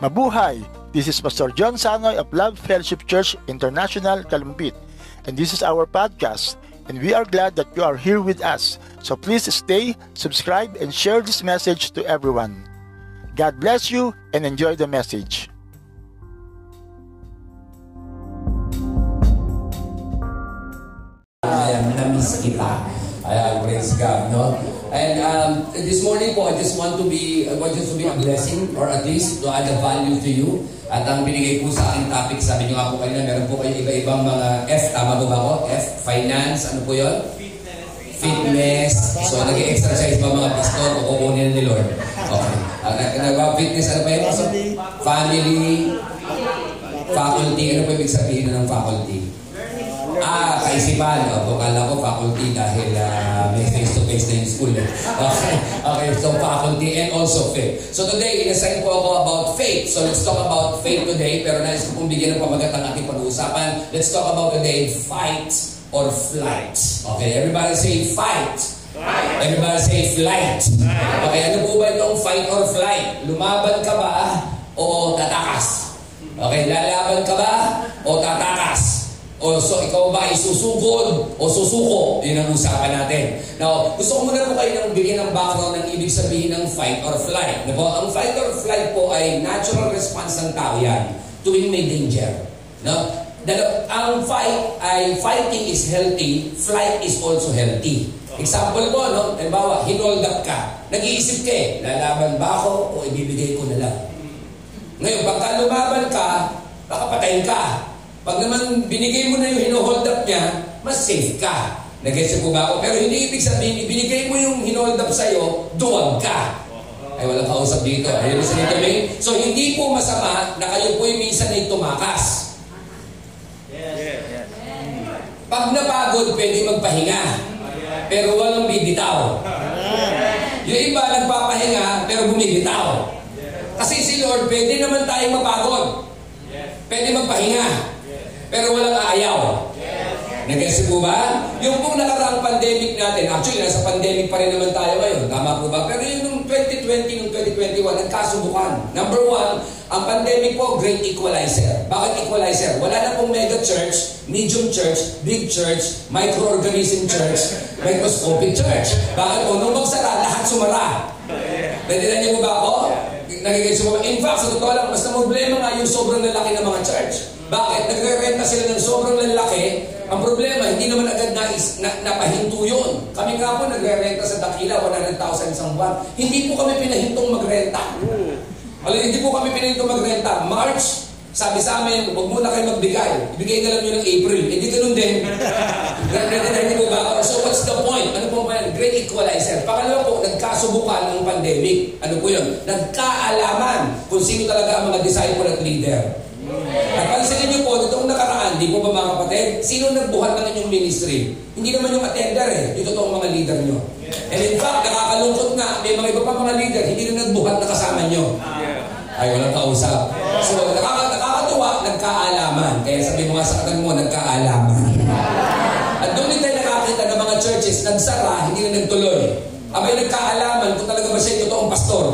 Mabuhay! This is Pastor John Sanoy of Love Fellowship Church International, Kalumpit. And this is our podcast. And we are glad that you are here with us. So please stay, subscribe, and share this message to everyone. God bless you and enjoy the message. Ayan, namiss kita. Ayan, praise God, no? And um, this morning po, I just want to be, I want just to be a blessing or at least to add a value to you. At ang binigay po sa aking topic, sabi niyo nga po kanina, meron po kayo iba-ibang mga F, tama po ba ako? F, finance, ano po yun? Fitness. So, nag-exercise ba mga pastor o kukunin ni Lord? Okay. Uh, Nag-fitness, ano pa yun? Family. Faculty. Ano po ibig sabihin ng faculty? Ah, kaisipan. O, kala ko faculty dahil uh, may face-to-face na yung school. Eh. Okay. okay, so faculty and also faith. So today, inassign ko ako about faith. So let's talk about faith today. Pero nais ko pong bigyan ng pamagat ang ating pag-uusapan. Let's talk about today, fight or flight. Okay, everybody say fight. Fight. Everybody say flight. Okay, ano po ba itong fight or flight? Lumaban ka ba o tatakas? Okay, lalaban ka ba o tatakas? O so, ikaw ba ay o susuko? Yun ang usapan natin. Now, gusto ko muna po kayo ng bigyan ng background ng ibig sabihin ng fight or flight. Diba? Ang fight or flight po ay natural response ng tao yan tuwing may danger. No? Dalo, ang fight ay fighting is healthy, flight is also healthy. Example po, no? Halimbawa, hinold up ka. Nag-iisip ka eh, lalaban ba ako o ibibigay ko na lang? Ngayon, pagka lumaban ka, baka patayin ka. Pag naman binigay mo na yung hinohold up niya, mas safe ka. Nag-gets po ba ako? Pero hindi ibig sabihin, binigay mo yung hinold up sa'yo, duwag ka. Ay, walang kausap dito. Ayun sa may. So, hindi po masama na kayo po yung minsan ay tumakas. Pag napagod, pwede magpahinga. Pero walang bibitaw. Yung iba nagpapahinga, pero bumibitaw. Kasi si Lord, pwede naman tayong mapagod. Pwede magpahinga. Pero walang ayaw. Nag-guess po ba? Yung pong nakaraang pandemic natin, actually, nasa pandemic pa rin naman tayo ngayon. Tama po ba? Pero yung nung 2020, nung 2021, nagkasubukan. Number one, ang pandemic po, great equalizer. Bakit equalizer? Wala na pong mega church, medium church, big church, microorganism church, microscopic church. Bakit po? Nung magsara, lahat sumara. Pwede na niyo po ba ako? Nagiging mo In fact, sa totoo lang, mas na problema nga yung sobrang lalaki ng mga church. Bakit? Nagre-renta sila ng sobrang lalaki. Ang problema, hindi naman agad na, is, na napahinto yun. Kami nga po nagre-renta sa Dakila, 100,000 isang buwan. Hindi po kami pinahintong magrenta. Alam, hindi po kami pinahintong magrenta. March, sabi sa amin, huwag muna kayo magbigay. Ibigay na lang nyo ng April. Hindi ganun din. Hindi po ba? So what's the point? Ano po ba yan? Great equalizer. Pangalawa po, nagkasubukan ng pandemic. Ano po yun? Nagkaalaman kung sino talaga ang mga disciple at leader. Napansinin niyo po, itong nakaraan, di po ba mga kapatid, sino nagbuhat ng inyong ministry? Hindi naman yung attender eh, yung totoong mga leader niyo. And in fact, nakakalungkot nga, may mga iba pa mga leader, hindi rin nagbuhat na kasama niyo. Ay, walang kausap. So, nakaka nakakatuwa, nagkaalaman. Kaya sabi mo nga sa katan mo, nagkaalaman. At doon din tayo nakakita ng mga churches, nagsara, hindi na nagtuloy. Abay, nagkaalaman kung talaga ba siya yung totoong pastor.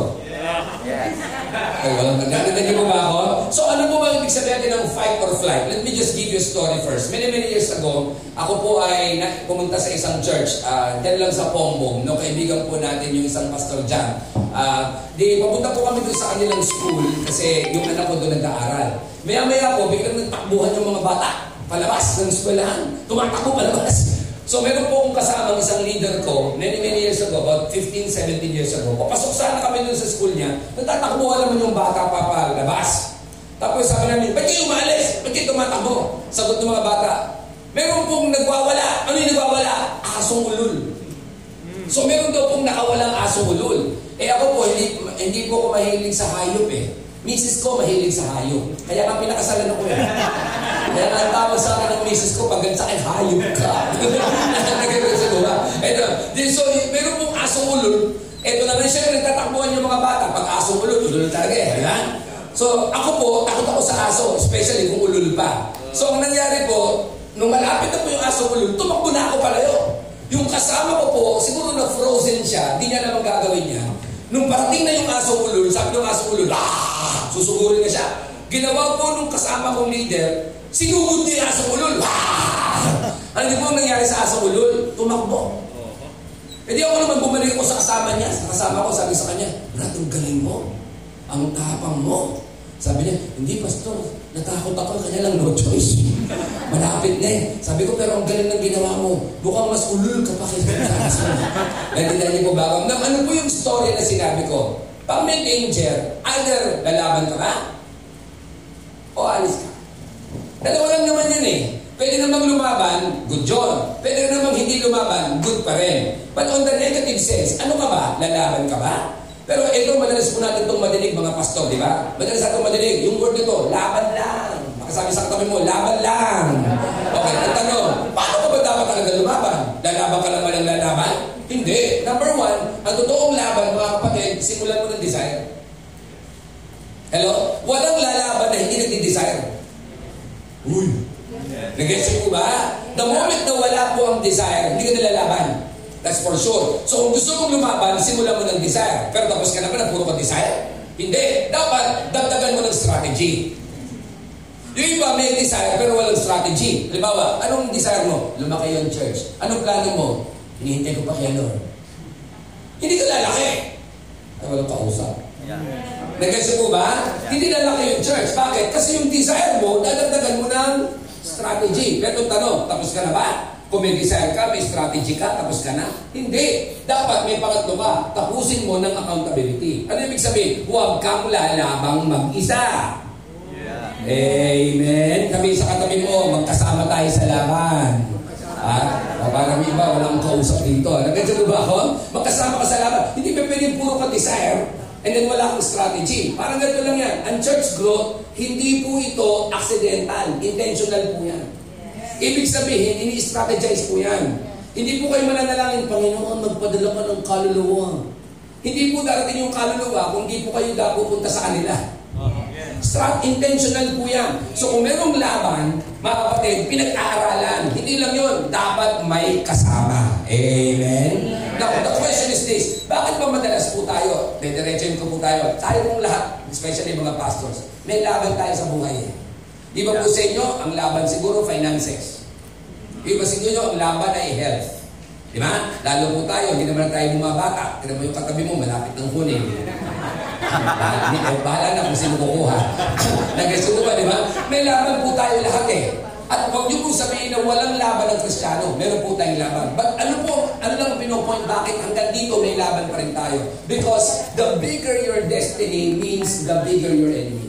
Ay, walang nagdadagdag mo ba ako? So ano po ba ibig sabihin ng fight or flight? Let me just give you a story first. Many, many years ago, ako po ay pumunta sa isang church, uh, dyan lang sa Pombong, no, kaibigan po natin yung isang pastor dyan. Uh, di, papunta po kami doon sa kanilang school kasi yung anak ko doon nag-aaral. Maya-maya po, biglang nagtakbuhan yung mga bata palabas ng eskwelahan. Tumatakbo palabas. So meron po akong kasamang isang leader ko, many, many years ago, about 15, 17 years ago. Papasok sana kami dun sa school niya, nagtatakbuhan naman yung bata papalabas. Tapos sabi namin, ba't kayo umalis? Ba't kayo tumatakbo? Sagot ng mga bata, meron pong nagwawala. Ano yung nagwawala? Asong ulul. So meron daw pong nakawalang asong ulul. Eh ako po, hindi, hindi po ako mahilig sa hayop eh. Misis ko mahilig sa hayop. Kaya nga pinakasalan ako eh. Kaya nga tawag sa akin ng misis ko, pag sa akin, hayop ka. Nagagawin sa diba? Ito, so, meron pong asong ulol. Ito naman, siyempre, nagtatakbuhan yung mga bata. Pag asong ulol, ulol talaga eh. Diba? So, ako po, takot ako sa aso, especially kung ulul pa. So, ang nangyari po, nung malapit na po yung aso ulul, tumakbo na ako palayo. Yung kasama ko po, siguro na frozen siya, hindi niya naman gagawin niya. Nung parating na yung aso ulol, sabi ng aso ulol, ah! Susugurin na siya. Ginawa po nung kasama kong leader, sinugod niya aso ulol. Ah! Ano po ang nangyari sa aso ulol? Tumakbo. E di ako naman bumalik ko sa kasama niya. Sa kasama ko, sabi sa kanya, Brad, ang galing mo. Ang tapang mo. Sabi niya, hindi pastor, natakot ako, kanya lang no choice. Malapit na eh. Sabi ko, pero ang galing ng ginawa mo. Mukhang mas ulul ka pa sa Naintindihan niyo po ba? Ma'am, ano po yung story na sinabi ko? Pag may danger, either lalaban ka ba? O alis ka. Dalawa lang naman yun eh. Pwede namang lumaban, good job. Pwede namang hindi lumaban, good pa rin. But on the negative sense, ano ka ba? Lalaban ka ba? Pero ito, madalas po natin itong madinig mga pastor, di ba? Madalas natin madinig, yung word nito, laban lang. Makasabi sa katabi mo, laban lang. Okay, ang tanong, paano ka ba dapat talaga lumaban? Lalaban ka naman ng lalaban? Hindi. Number one, ang totoong laban, mga kapatid, simulan mo ng desire. Hello? Walang lalaban na hindi nagdi-desire. Uy, Nag-get ko ba? The moment na wala po ang desire, hindi ka nalalaban. That's for sure. So kung gusto mong lumaban, simula mo ng desire. Pero tapos ka naman, puro ka desire? Hindi. Dapat, dagdagan mo ng strategy. Yung iba may desire pero walang strategy. Halimbawa, anong desire mo? Lumaki yung church. Anong plano mo? Hinihintay ko pa kaya Lord. Hindi ka lalaki. Ay, walang kausap. Yeah. Nagkasi po ba? Yeah. Hindi lalaki yung church. Bakit? Kasi yung desire mo, dadagdagan mo ng strategy. Pero tanong, tapos ka na ba? Kung may desire ka, may strategy ka, tapos ka na? Hindi. Dapat may pangatlo ka. Tapusin mo ng accountability. Ano ibig sabihin? Huwag kang lalabang mag-isa. Yeah. Amen. Kami sa katabi mo, magkasama tayo sa laban. Ah, parang iba, walang kausap dito. Nagkadyan ba ako? Magkasama ka sa laban. Hindi pa pwedeng puro ka desire and then wala kang strategy. Parang ganito lang yan. Ang church growth, hindi po ito accidental. Intentional po yan. Ibig sabihin, ini-strategize po yan. Hindi po kayo mananalangin, Panginoon, magpadala ka ng kaluluwa. Hindi po darating yung kaluluwa kung hindi po kayo pupunta sa kanila. Strat intentional po yan. So kung merong laban, mga kapatid, pinag-aaralan. Hindi lang yun. Dapat may kasama. Amen? Now, the question is this. Bakit ba madalas po tayo, dediretsuin ko po tayo, tayo pong lahat, especially mga pastors, may laban tayo sa buhay. Eh. Di ba po sa inyo, ang laban siguro finances. Di ba sa inyo, ang laban ay health. Di ba? Lalo po tayo, hindi naman tayo bumabata. Kaya mo yung katabi mo, malapit ng kunin. Hindi ko, bahala na kung sino kukuha. Nag-guess ba, di ba? May laban po tayo lahat eh. At huwag niyo po sabihin na walang laban ng Kristiyano. Meron po tayong laban. But ano po, ano lang pinopoint, bakit hanggang dito may laban pa rin tayo? Because the bigger your destiny means the bigger your enemy.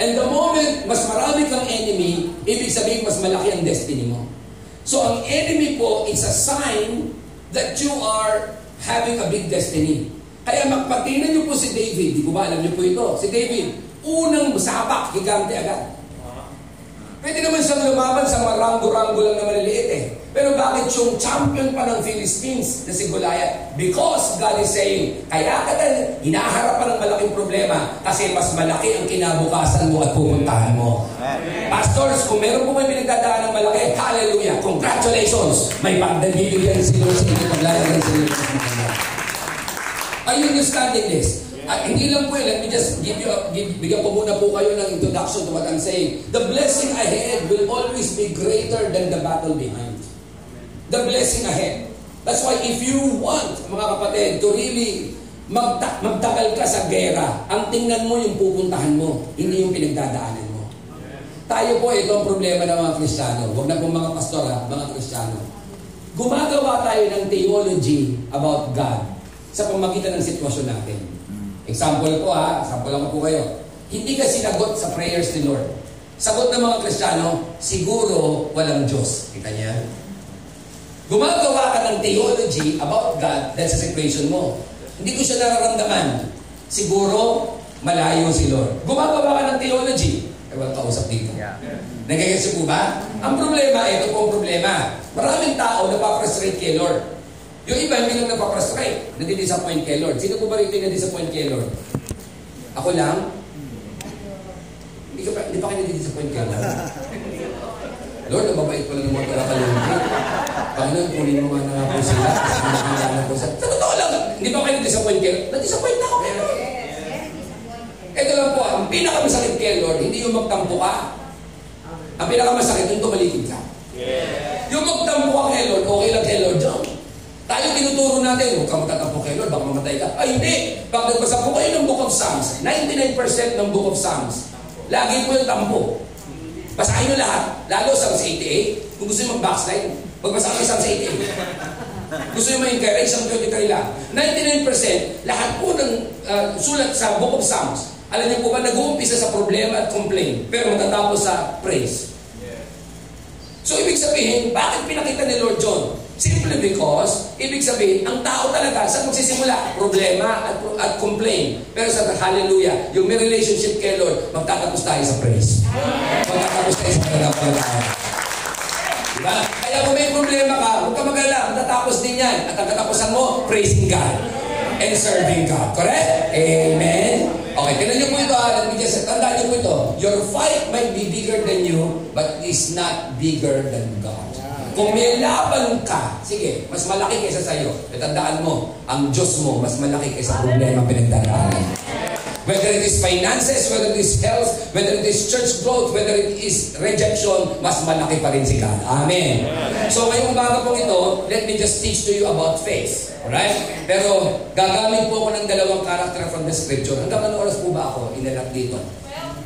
And the moment mas marami kang enemy, ibig sabihin mas malaki ang destiny mo. So ang enemy po is a sign that you are having a big destiny. Kaya magpatingnan niyo po si David. Di ko ba alam niyo po ito? Si David, unang sapak, higante agad. Pwede naman siyang lumaban sa mga ranggo-ranggo lang na maliliit eh. Pero bakit yung champion pa ng Philistines na si Goliath? Because God is saying, kaya ka din, hinaharap pa ng malaking problema kasi mas malaki ang kinabukasan mo at pupuntahan mo. Amen. Pastors, kung meron po may pinagdadaan ng malaki, hallelujah, congratulations! May pagdagibigyan si Lord sa inyo paglalagay sa inyo. Are you understanding this? At hindi lang po, let me just give you, give, bigyan ko muna po kayo ng introduction to what I'm saying. The blessing ahead will always be greater than the battle behind. The blessing ahead. That's why if you want, mga kapatid, to really magta- magtagal ka sa gera, ang tingnan mo yung pupuntahan mo, hindi yung pinagdadaanan mo. Tayo po, ito ang problema ng mga Kristiyano. Huwag na po mga pastor, ha? mga Kristiyano. Gumagawa tayo ng theology about God sa pamagitan ng sitwasyon natin. Example ko ha, example lang po kayo. Hindi ka sinagot sa prayers ni Lord. Sagot ng mga Kristiyano, siguro walang Diyos. Kita niya? Gumagawa ka ng theology about God dahil sa situation mo. Hindi ko siya nararamdaman. Siguro, malayo si Lord. Gumagawa ka ng theology. Eh, walang kausap dito. Yeah. Nagigets po ba? Ang problema, ito po ang problema. Maraming tao na pa-frustrate kay Lord. Yung iba, hindi lang napaprostrate. Nadi-disappoint kay Lord. Sino po ba rito yung na-disappoint kay Lord? Ako lang? Hindi, ka pa, hindi pa kayo nadi-disappoint kay Lord. Lord, ang mabait pala ng mga taga-kalungkit. Panginoon, kunin mo nga na po sila. Kasi nakilala ko sa... Sa totoo lang, hindi ba kayo disappoint kayo? Na-disappoint ako kayo. Ito lang po, ang pinakamasakit kay Lord, hindi yung magtampo ka. Ang pinakamasakit, yung tumalikid ka. Yung magtampo ka kay Lord, okay lang kay Lord, John. Tayo tinuturo natin, huwag kang magtatampo kay Lord, baka mamatay ka. Ay, hindi. Pag nagbasa po kayo ng Book of Psalms, 99% ng Book of Psalms, lagi po yung tampo. Basahin nyo lahat, lalo Psalms 88. Kung gusto nyo mag-backslide, magbasa kayo Psalms 88. Gusto nyo ma-encourage, Psalms 23 lang. 99%, lahat po ng uh, sulat sa Book of Psalms, alam niyo po ba, nag-uumpisa sa problema at complaint, pero matatapos sa praise. So, ibig sabihin, bakit pinakita ni Lord John? Simply because, ibig sabihin, ang tao talaga, sa magsisimula? Problema at, at complain. Pero sa hallelujah, yung may relationship kay Lord, magtatapos tayo sa praise. Magtatapos tayo sa pagkakalaman. Diba? Kaya kung may problema ka, huwag ka mag-alala, matatapos din yan. At ang katapusan mo, praising God and serving God. Correct? Amen? Okay, tinan niyo po ito ha. Let me just, tandaan niyo po ito. Your fight might be bigger than you, but is not bigger than God. Kung may laban ka, sige, mas malaki kaysa sa'yo. E tandaan mo, ang Diyos mo, mas malaki kaysa problema pinagdadaanan. Whether it is finances, whether it is health, whether it is church growth, whether it is rejection, mas malaki pa rin si God. Amen. So ngayong umaga po ito, let me just teach to you about faith. Alright? Pero gagamit po ako ng dalawang character from the scripture. Hanggang ano oras po ba ako inalak dito?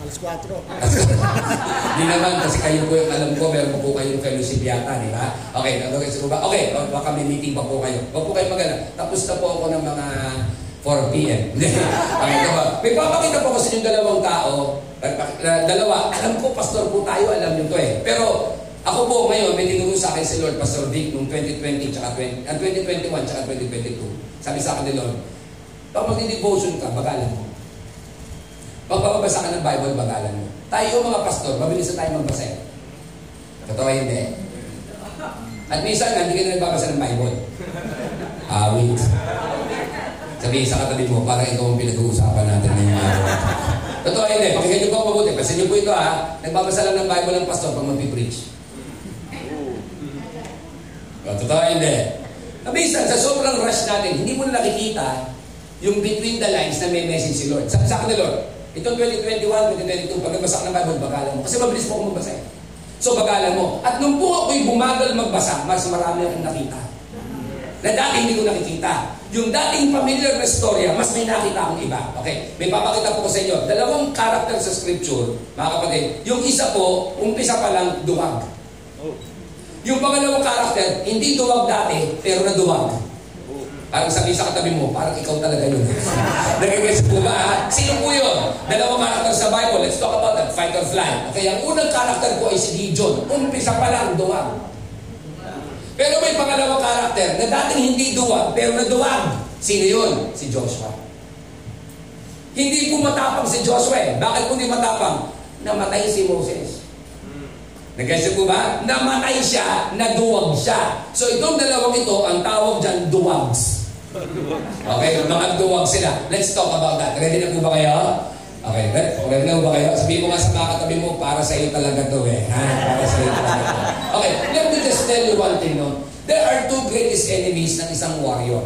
Alas 4. Hindi naman, kasi kayo po yung alam ko, meron po kayong fellowship yata, di ba? Okay, nagawin sa ba? Okay, baka may meeting pa po kayo. Huwag po kayo magana. Tapos na po ako ng mga 4 p.m. okay, diba? May papakita po kasi yung dalawang tao, dalawa, alam ko, pastor po tayo, alam nyo to eh. Pero ako po ngayon, may tinuro sa akin si Lord, Pastor Vic, noong 2020, tsaka 20, uh, 2021, tsaka 2022. Sabi sa akin ni Lord, pag mag-devotion ka, bagalan mo. Pag ka ng Bible, bagalan mo. Tayo mga pastor, mabilis na tayo magbasa. Totoo hindi. At minsan hindi ka na nagbabasa ng Bible. Awit. Sabihin sa katabi mo, para ito ang pinag-uusapan natin ngayong araw. Totoo hindi. Pakinggan niyo po mabuti. Kasi niyo po ito ha. Nagbabasa lang ng Bible ng pastor pag mag-preach. Totoo hindi. Minsan, sa sobrang rush natin, hindi mo na nakikita yung between the lines na may message si Lord. Sabi sa akin ni Lord, itong 2021, 2022, pag nagbasa ka ng Bible, bagalan mo. Kasi mabilis po ako magbasa eh. So bagalan mo. At nung po ako'y bumagal magbasa, mas marami akong nakita. Na dati hindi ko nakikita. Yung dating familiar na storya, mas may nakita akong iba. Okay, may papakita po ko sa inyo. Dalawang karakter sa scripture, mga kapatid. Yung isa po, umpisa pa lang, duwag. Yung pangalawang karakter, hindi duwag dati, pero naduwag. Parang sabi sa katabi mo, parang ikaw talaga yun. Nagigets po ba? Sino po yun? Dalawang karakter sa Bible. Let's talk about that. Fight or flight. Okay, ang unang karakter ko ay si Gideon. Umpisa pa lang, duwag. Pero may pangalawang karakter na dating hindi duwag, pero naduwag. Sino yun? Si Joshua. Hindi po matapang si Joshua eh. Bakit po hindi matapang? Namatay si Moses. Nagkasya po ba? Namatay siya, naduwag siya. So itong dalawang ito, ang tawag dyan, duwags. Okay, mga duwag sila. Let's talk about that. Ready na po ba kayo? Okay, ready na po ba kayo? Sabihin mo nga sa mga katabi mo, para sa iyo talaga to eh. Ha? Para sa iyo talaga to. Okay, let me just tell you one thing, no? There are two greatest enemies ng isang warrior.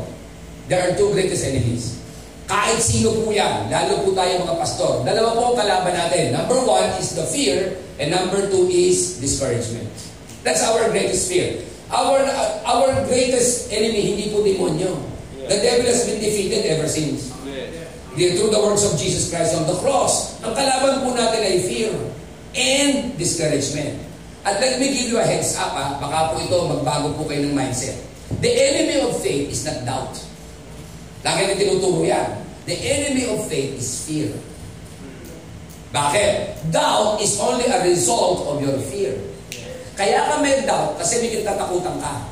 There are two greatest enemies. Kahit sino po yan, lalo po tayo mga pastor. Dalawa po ang kalaban natin. Number one is the fear, and number two is discouragement. That's our greatest fear. Our, our greatest enemy, hindi po demonyo. The devil has been defeated ever since. Yeah. Through the works of Jesus Christ on the cross. Ang kalaban po natin ay fear and discouragement. At let me give you a heads up, ha? baka po ito magbago po kayo ng mindset. The enemy of faith is not doubt. Lagi na tinuturo yan. The enemy of faith is fear. Bakit? Doubt is only a result of your fear. Kaya ka may doubt kasi may kinatatakutan ka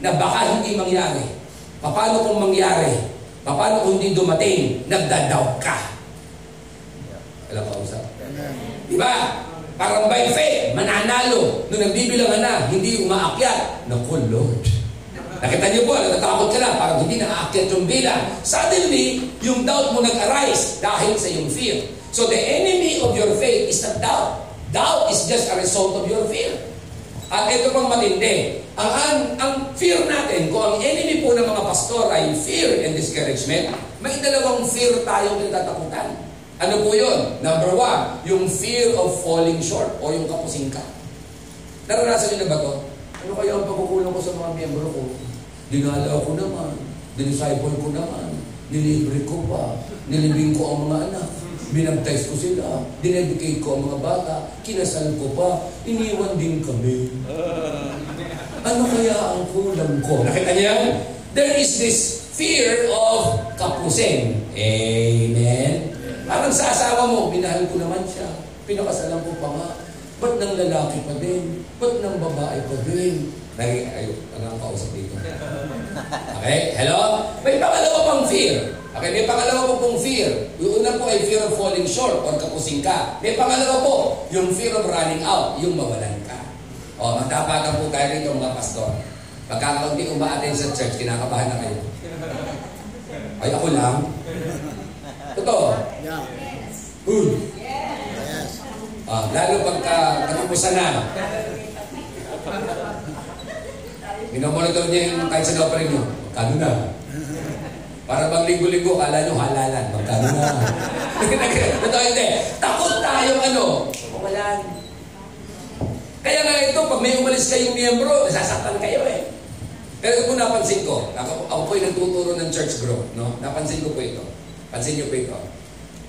na baka hindi mangyari. Paano kung mangyari? Paano kung hindi dumating? Nagda-doubt ka. Alam ka usap? Di ba? Parang by faith, mananalo. Nung nagbibilangan na, hindi umaakyat. Naku, Lord. Nakita niyo po, natatakot ka na, parang hindi nakaakyat yung bilang. Suddenly, yung doubt mo nag-arise dahil sa yung fear. So the enemy of your faith is not doubt. Doubt is just a result of your fear. At ito pang matindi. Ang, ang, ang fear natin, kung ang enemy po ng mga pastor ay fear and discouragement, may dalawang fear tayong kinatatakutan. Ano po yun? Number one, yung fear of falling short o yung kapusing ka. Naranasan niyo na ba to? Ano kaya ang pagkukulang ko sa mga miyembro ko? Dinala ko naman, dinisciple ko naman, nilibre ko pa, nilibing ko ang mga anak, binaptize ko sila, dinedicate ko ang mga bata, kinasal ko pa, iniwan din kami. Ano kaya ang kulang ko? Nakita niyo yan? There is this fear of kapusing. Amen? Parang sa asawa mo, minahal ko naman siya. Pinakasalan ko pa nga. Ba't ng lalaki pa din? Ba't ng babae pa din? Naging, ay, ano ang kausap dito? Okay? Hello? May pangalawa pang fear. Okay, may pangalawa po pong fear. Yung una po ay fear of falling short or kapusing ka. May pangalawa po, yung fear of running out, yung mawalan ka. O, magtapagan po tayo rito mga pastor. Pagka hindi umaaten sa church, kinakabahan na kayo. Ay, ako lang. Totoo. Yeah. Good. Yes. Ah, lalo pagka katapusan na. Minomonitor niya yung kahit sa offering niyo. Magkano na? Para bang linggo-linggo, kala nyo halalan. Magkano na? Totoo hindi. Takot tayong ano? Mawalan. Kaya nga ito, pag may umalis kayong miyembro, nasasaktan kayo eh. Pero ito po napansin ko, ako, ako po yung nagtuturo ng church growth, no? Napansin ko po ito. Pansin niyo po ito.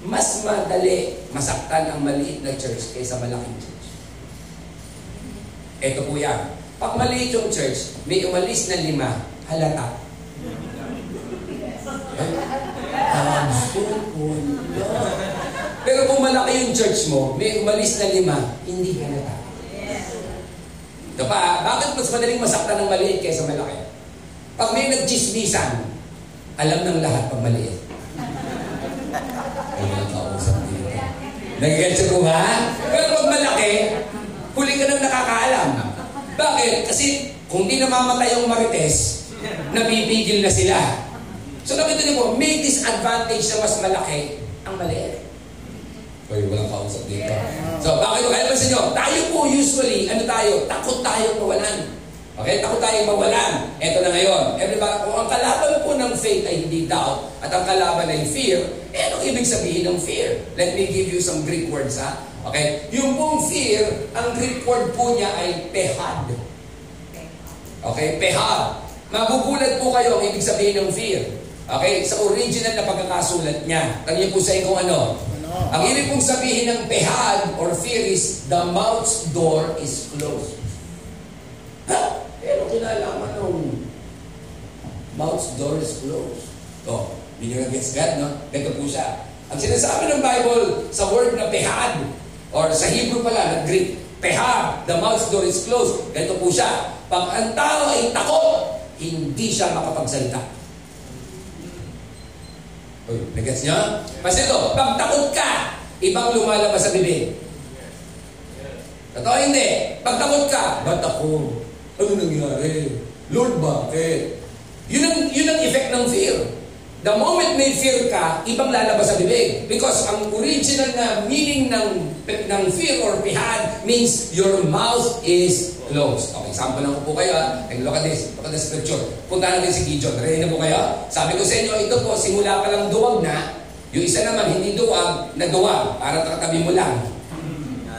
Mas madali masaktan ang maliit na church kaysa malaking church. Ito po yan. Pag maliit yung church, may umalis na lima, halata. Pero kung malaki yung church mo, may umalis na lima, hindi halata. Ito pa, bakit mas madaling masaktan ng maliit kaysa malaki? Pag may nagchismisan, alam ng lahat pag maliit. Ay, nakausap dito. Nagigets ko ba? Pero pag malaki, huli ka nang nakakaalam. Bakit? Kasi kung di namamatay ang marites, nabibigil na sila. So nakita niyo po, may disadvantage na mas malaki ang maliit. Uy, walang kausap dito. So, bakit ko kaya sa inyo? Tayo po usually, ano tayo? Takot tayo mawalan. Okay? Takot tayo mawalan. Ito na ngayon. Everybody, kung ang kalaban po ng faith ay hindi doubt, at ang kalaban ay fear, eh, anong ibig sabihin ng fear? Let me give you some Greek words, ha? Okay? Yung pong fear, ang Greek word po niya ay pehad. Okay? Pehad. Magugulat po kayo ang ibig sabihin ng fear. Okay? Sa original na pagkakasulat niya. Tanong po sa inyo kung ano. Ang ibig pong sabihin ng pehad or fear is the mouth's door is closed. Ha? Pero kinalaman nung mouth's door is closed. To, hindi nyo na-gets that, no? Ito po siya. Ang sinasabi ng Bible sa word na pehad, or sa Hebrew pala, na Greek, pehad, the mouth's door is closed. Ganito po siya. Pag ang tao ay takot, hindi siya makapagsalita. Uy, nagets niya? Kasi ito, pag takot ka, ibang lumalabas sa bibig. Totoo hindi. Pag takot ka, ba't ako? Ano nangyari? Lord, bakit? Yun ang, yun ang effect ng fear. The moment may fear ka, ibang lalabas sa bibig. Because ang original na meaning ng, ng fear or pihad means your mouth is closed. Okay, example lang po kayo ha. And look at this. Look at the scripture. Punta natin si Gideon. Ready na po kayo? Sabi ko sa inyo, ito po, simula pa lang duwag na. Yung isa naman, hindi duwag, na duwag. Para takatabi mo lang.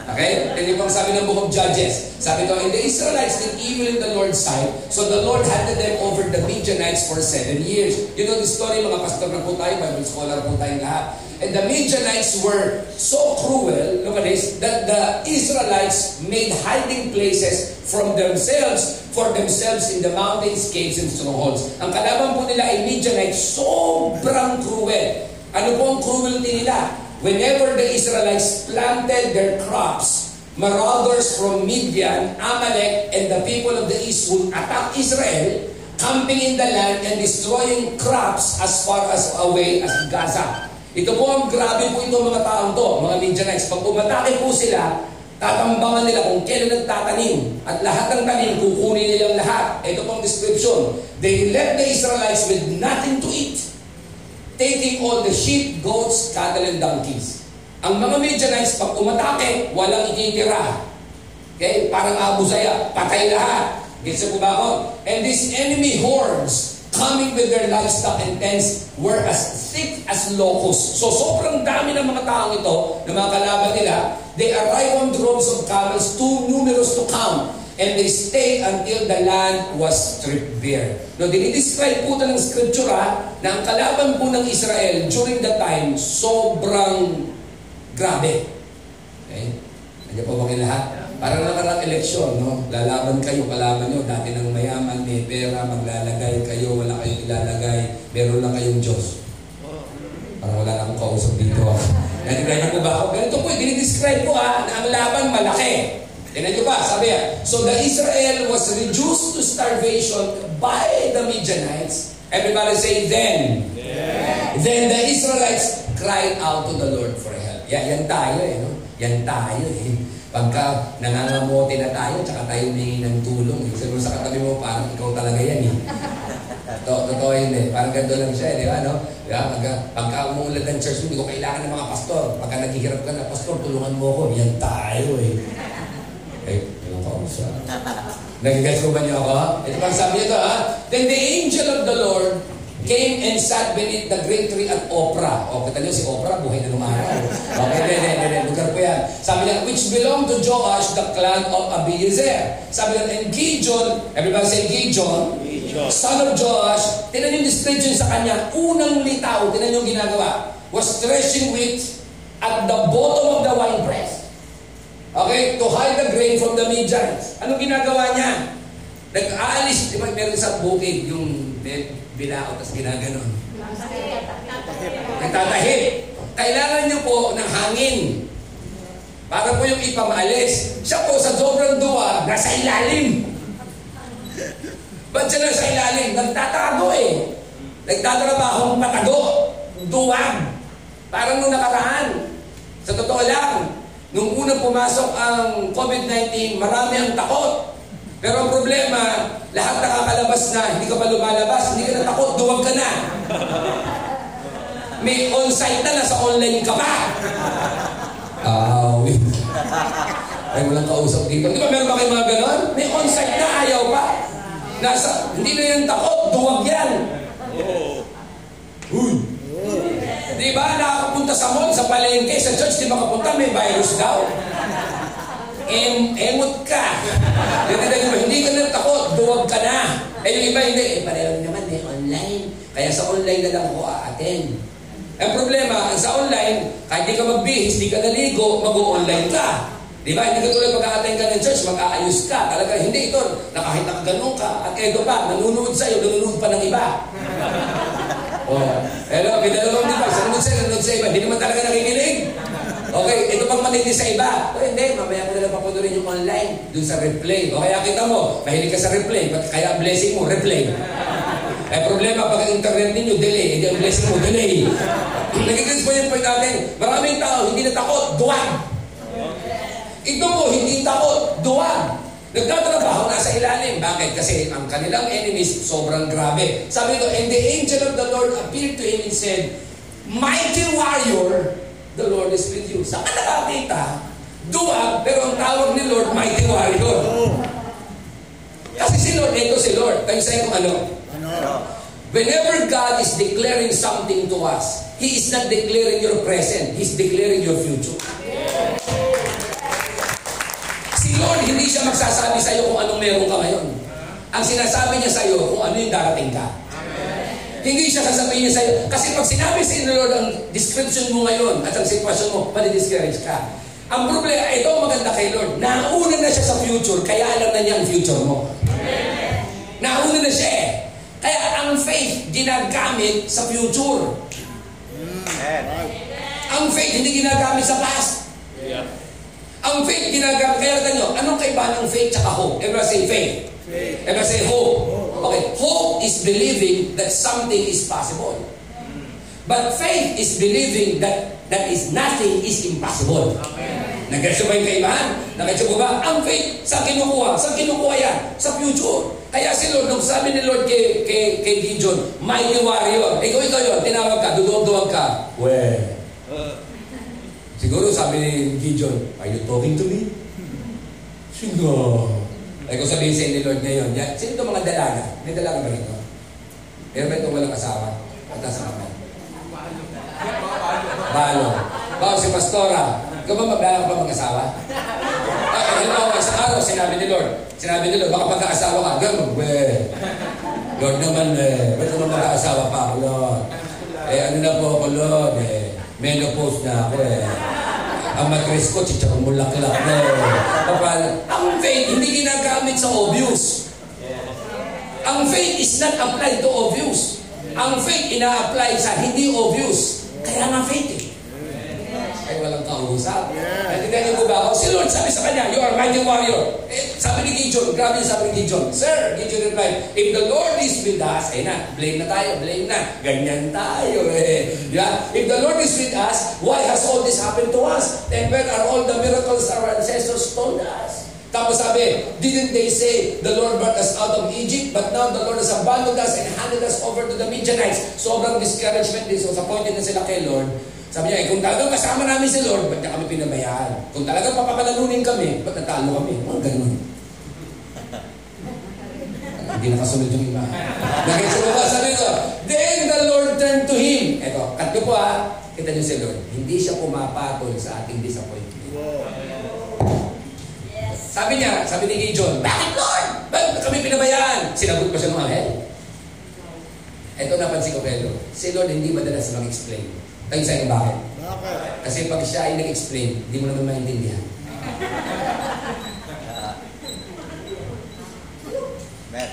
Okay? And yung sabi ng book of Judges, sabi ko, and the Israelites did evil in the Lord's sight, so the Lord handed them over the Midianites for seven years. You know the story, mga pastor na po tayo, Bible scholar po tayong lahat. And the Midianites were so cruel, look at this, that the Israelites made hiding places from themselves, for themselves in the mountains, caves, and strongholds. Ang kalaban po nila ay Midianites, sobrang cruel. Ano po ang cruelty nila? Whenever the Israelites planted their crops, marauders from Midian, Amalek, and the people of the east would attack Israel, camping in the land and destroying crops as far as away as Gaza. Ito po ang grabe po ito mga taong to, mga Midianites. Pag umatake po sila, tatambangan nila kung kailan nagtatanim. At lahat ng tanim, kukunin nilang lahat. Ito pong description. They left the Israelites with nothing to eat taking all the sheep, goats, cattle, and donkeys. Ang mga Midianites, pag umatake, walang ititira. Okay? Parang Abu Sayyaf, patay lahat. Gets po ba ako? And these enemy hordes coming with their livestock and tents were as thick as locusts. So sobrang dami ng mga taong ito, ng mga kalaban nila, they arrive on droves of camels, too numerous to count. And they stayed until the land was stripped bare. No, dinidescribe po ng scripture na ang kalaban po ng Israel during the time, sobrang grabe. Okay? Nandiyan po ba lahat? Parang nakarang eleksyon, no? Lalaban kayo, kalaban nyo. Dati ng mayaman, may pera, maglalagay kayo, wala kayong ilalagay, meron lang kayong Diyos. Parang wala lang kausap dito. Natigrayan niyo po ba ako? Ganito po, dinidescribe po ha, na ang laban malaki. Tignan niyo ba? Sabi yan, So the Israel was reduced to starvation by the Midianites. Everybody say, then. Yeah. Then the Israelites cried out to the Lord for help. Yan, yan tayo eh, no? Yan tayo eh. Pagka nangangamote na tayo, tsaka tayo humingi ng tulong. Eh. Siguro sa katabi mo, parang ikaw talaga yan eh. To, totoo yun eh. Parang ganito lang siya, eh, di ba? No? Diba? Pagka, pagka umuulad ng church hindi ko kailangan ng mga pastor. Pagka naghihirap ka na, pastor, tulungan mo ako. Yan tayo eh. Eh, yung kausap. Nagigets ko ba niyo ako? Ito pang sabi nito ha. Then the angel of the Lord came and sat beneath the great tree at Oprah. O, kita niyo si Oprah, buhay na nung araw. Okay, hindi, hindi, hindi, lugar po yan. Sabi niya, which belonged to Joash, the clan of Abiezer. Sabi niya, and Gideon, everybody say Gideon. son of Joash, tinan yung description sa kanya, unang litaw, tinan yung ginagawa, was threshing wheat at the bottom of the winepress. Okay, to hide the grain from the Midianites. Anong ginagawa niya? Nag-aalis, di ba meron sa bukid yung bilao, tapos ginaganon. Nagtatahip. Kailangan niyo po ng hangin. Para po yung ipamaalis. Siya po sa sobrang duwa, nasa ilalim. Ba't siya nasa ilalim? Nagtatago eh. Nagtatrabaho patago. Duwag. Parang nung nakaraan. Sa totoo lang, nung unang pumasok ang COVID-19, marami ang takot. Pero ang problema, lahat nakakalabas na, hindi ka pa lumalabas, hindi ka na takot, duwag ka na. May on-site na, nasa online ka pa. Ah, wait. Ay, walang kausap dito. Di ba meron ba kayo mga ganon? May on-site na, ayaw pa. Nasa, hindi na yung takot, duwag yan. Uy. Di ba, nakakapunta sa mall, sa palengke, sa church, di ba kapunta, may virus daw em, emot ka. Hindi, hindi ka na takot, duwag ka na. Eh yung iba hindi, eh pareho naman eh, online. Kaya sa online na lang ako a-attend. Ang problema, sa online, kahit di ka magbihis, di ka naligo, mag-online ka. Di ba? Hindi ka tulad pag-a-attend ka ng church, mag-aayos ka. Talaga, hindi ito. Na kahit nakaganon ka, at edo pa, nanonood sa'yo, nanonood pa ng iba. Oh. Hello, may dalawang di ba? Nanonood sa'yo, nanonood sa iba. Hindi naman talaga nakikinig. Okay, ito pang matindi sa iba. O hindi, mamaya mo na lang papunurin yung online, dun sa replay. O kaya kita mo, mahilig ka sa replay, kaya blessing mo, replay. Eh problema, pag ang internet ninyo, delay. Hindi ang blessing mo, delay. Nagigins po yung point natin. Maraming tao, hindi na takot, duwag. Ito po, hindi takot, duwag. Nagtatrabaho nasa ilalim. Bakit? Kasi ang kanilang enemies sobrang grabe. Sabi ko, and the angel of the Lord appeared to him and said, Mighty warrior, the Lord is with you. Saan ka nakakita? Duwag, pero ang tawag ni Lord, mighty warrior. Kasi si Lord, ito si Lord. Tayo sa'yo kung ano. Whenever God is declaring something to us, He is not declaring your present, He's declaring your future. Hindi siya magsasabi sa'yo kung anong meron ka ngayon. Ang sinasabi niya sa'yo kung ano yung darating ka. Hindi siya sasabihin niya sa'yo. Kasi pag sinabi sa inyo, Lord, ang description mo ngayon at ang sitwasyon mo, madi-discourage ka. Ang problema, ito ang maganda kay Lord. Nauna na siya sa future, kaya alam na niya ang future mo. Amen. Nauna na siya eh. Kaya ang faith, ginagamit sa future. Amen. Ang faith, hindi ginagamit sa past. Yeah. Ang faith, ginagamit. Kaya tanyo, anong kaibahan ng faith tsaka hope? Everyone say faith. faith. Everyone say hope. Okay, hope is believing that something is possible. But faith is believing that that is nothing is impossible. Nag-gets ba yung kaibahan? Nag-gets ba? Ang faith, sa kinukuha? Sa kinukuha yan? Sa future. Kaya si Lord, nung sabi ni Lord kay, kay, kay Gideon, mighty warrior, ikaw ikaw yun, tinawag ka, duduwag-duwag ka. We. Siguro sabi ni Gideon, are you talking to me? Sino? Ay kung sabihin sa ni Lord ngayon, yan, sino itong mga dalaga? May dalaga ba rito? Meron ba itong walang asawa? At nasa kamay? Balo. Bao si Pastora, ikaw ba maglalak pa mag-asawa? Ay, halimbawa, isang araw, sinabi ni Lord, sinabi ni Lord, baka magka-asawa ka, gano'n, we. Lord naman, eh, ba't naman magka-asawa pa ako, Lord? Eh, ano na po ako, Lord, eh, menopause na ako, eh. Ang matris ko, chichakang mulaklak na, eh. Kapal, ang faith, hindi ginagamit sa obvious. Ang faith is not applied to obvious. Ang faith ina-apply sa hindi obvious. Kaya nga faith eh ay walang kausap. Yeah. Natindihan niyo po ba ako? Si Lord sabi sa kanya, you are mighty warrior. Eh, sabi ni Gideon, grabe yung sabi ni Gideon, Sir, Gideon replied, if the Lord is with us, eh na, blame na tayo, blame na. Ganyan tayo eh. Yeah? If the Lord is with us, why has all this happened to us? And where are all the miracles our ancestors told us? Tapos sabi, didn't they say, the Lord brought us out of Egypt, but now the Lord has abandoned us and handed us over to the Midianites. Sobrang discouragement din. So, sa point na sila kay Lord, sabi niya, eh, kung talagang kasama namin si Lord, ba't niya kami pinabayaan? Kung talagang papapalalunin kami, ba't natalo kami? Mga ganun. Hindi nakasunod yung iba. Nakita ba? Sabi ko, then the Lord turned to him. Kat ko po ha. Kita niyo si Lord. Hindi siya pumapatol sa ating disappointment. Sabi niya, sabi ni Gideon, bakit Lord? Bakit kami pinabayaan? Sinagot pa siya ng anghel. Ito napansin ko, Pedro. Si Lord hindi madalas mag-explain. Tayo sa inyo bakit? Kasi pag siya ay nag-explain, hindi mo naman maintindihan.